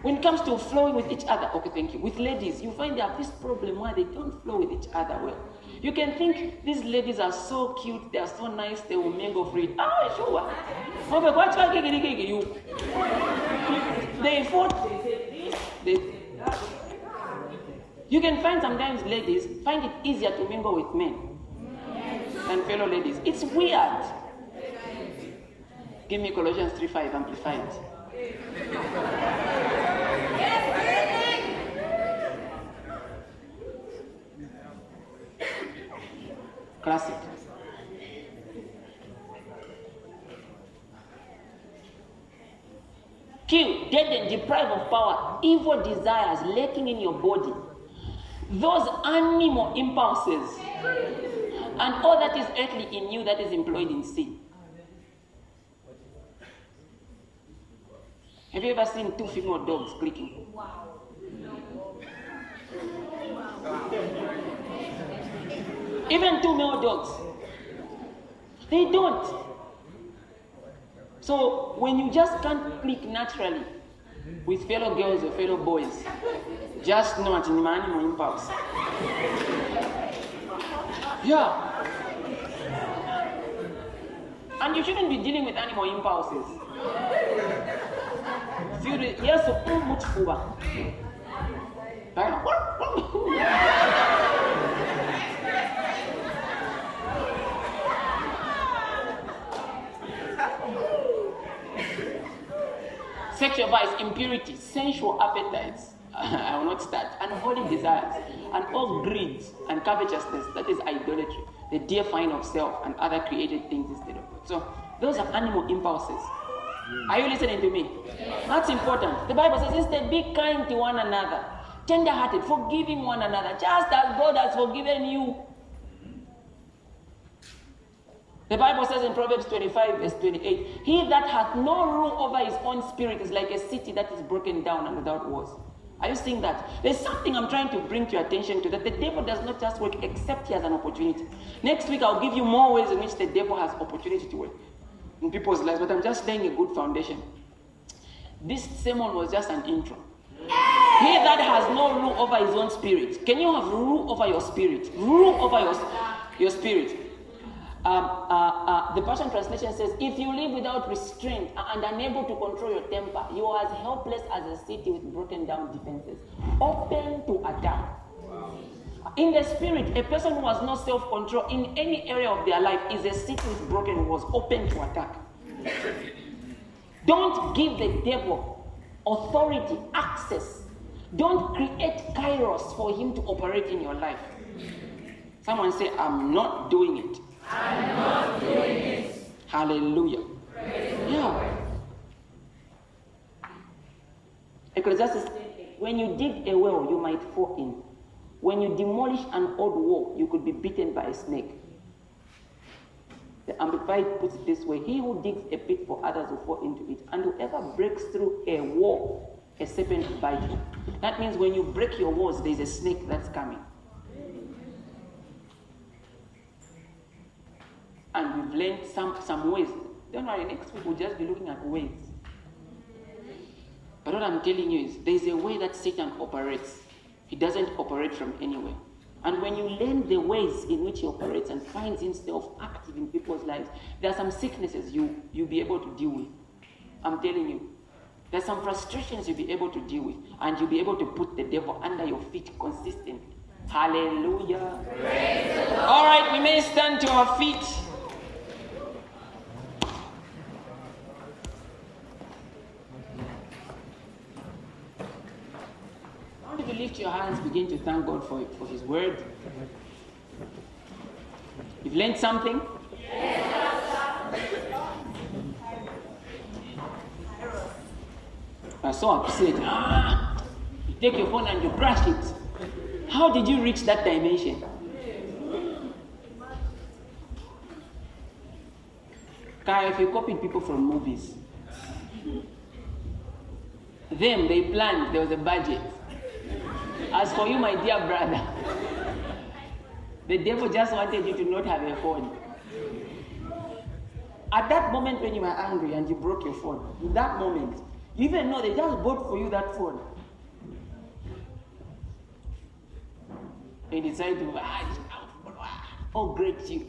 When it comes to flowing with each other, okay, thank you. With ladies, you find they have this problem where they don't flow with each other well. You can think these ladies are so cute, they are so nice, they will mingle free. Ah, sure. They fought. They, you can find sometimes ladies find it easier to mingle with men than fellow ladies. It's weird. Give me Colossians 3:5 amplified. Classic. Q, hidden, deprived of power, evil desires lurking in your body, those animal impulses, and all that is earthly in you that is employed in sin. Have you ever seen two female dogs clicking? Even two male dogs. They don't. So when you just can't click naturally with fellow girls or fellow boys, just know it's an animal impulse. Yeah. And you shouldn't be dealing with animal impulses. Yes, so oh, much Sexual vice, impurity, sensual appetites. I will not start. Unholy desires, and all greed and covetousness, that is idolatry, the deifying of self and other created things instead of God. So, those are animal impulses. Hmm. Are you listening to me? That's important. The Bible says, instead, be kind to one another, tender hearted, forgiving one another, just as God has forgiven you. The Bible says in Proverbs 25, verse 28, He that hath no rule over his own spirit is like a city that is broken down and without walls. Are you seeing that? There's something I'm trying to bring to your attention to that the devil does not just work except he has an opportunity. Next week, I'll give you more ways in which the devil has opportunity to work in people's lives, but I'm just laying a good foundation. This sermon was just an intro. He that has no rule over his own spirit. Can you have rule over your spirit? Rule over your, your spirit. Um, uh, uh, the Passion Translation says, If you live without restraint and unable to control your temper, you are as helpless as a city with broken down defenses, open to attack. In the spirit, a person who has no self control in any area of their life is a city with broken walls, open to attack. Don't give the devil authority, access. Don't create kairos for him to operate in your life. Someone say, I'm not doing it. Not doing it. Hallelujah. Yeah. Ecclesiastes, when you dig a well, you might fall in. When you demolish an old wall, you could be bitten by a snake. The Amplified puts it this way He who digs a pit for others will fall into it, and whoever breaks through a wall, a serpent will bite him. That means when you break your walls, there's a snake that's coming. And we've learned some, some ways. Don't worry, next week we'll just be looking at ways. But what I'm telling you is there's a way that Satan operates. He doesn't operate from anywhere. And when you learn the ways in which he operates and finds himself active in people's lives, there are some sicknesses you, you'll be able to deal with. I'm telling you. There's some frustrations you'll be able to deal with, and you'll be able to put the devil under your feet consistently. Hallelujah. All right, we may stand to our feet. You lift your hands, begin to thank God for, for His word. You've learned something? I'm so upset. Ah, you take your phone and you crash it. How did you reach that dimension? Kaya, if you copied people from movies, them, they planned, there was a budget. As for you, my dear brother, the devil just wanted you to not have a phone. At that moment when you were angry and you broke your phone, in that moment, you even know they just bought for you that phone. They decide to, ah, oh, great you.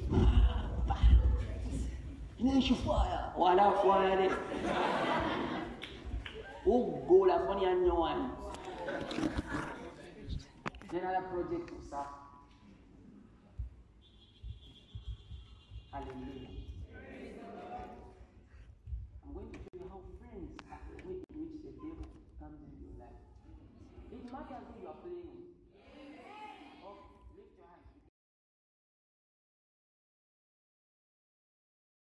Inaishi fire, wala fire. Oh, go la phone ya nyowani. Général projet pour ça. Alléluia.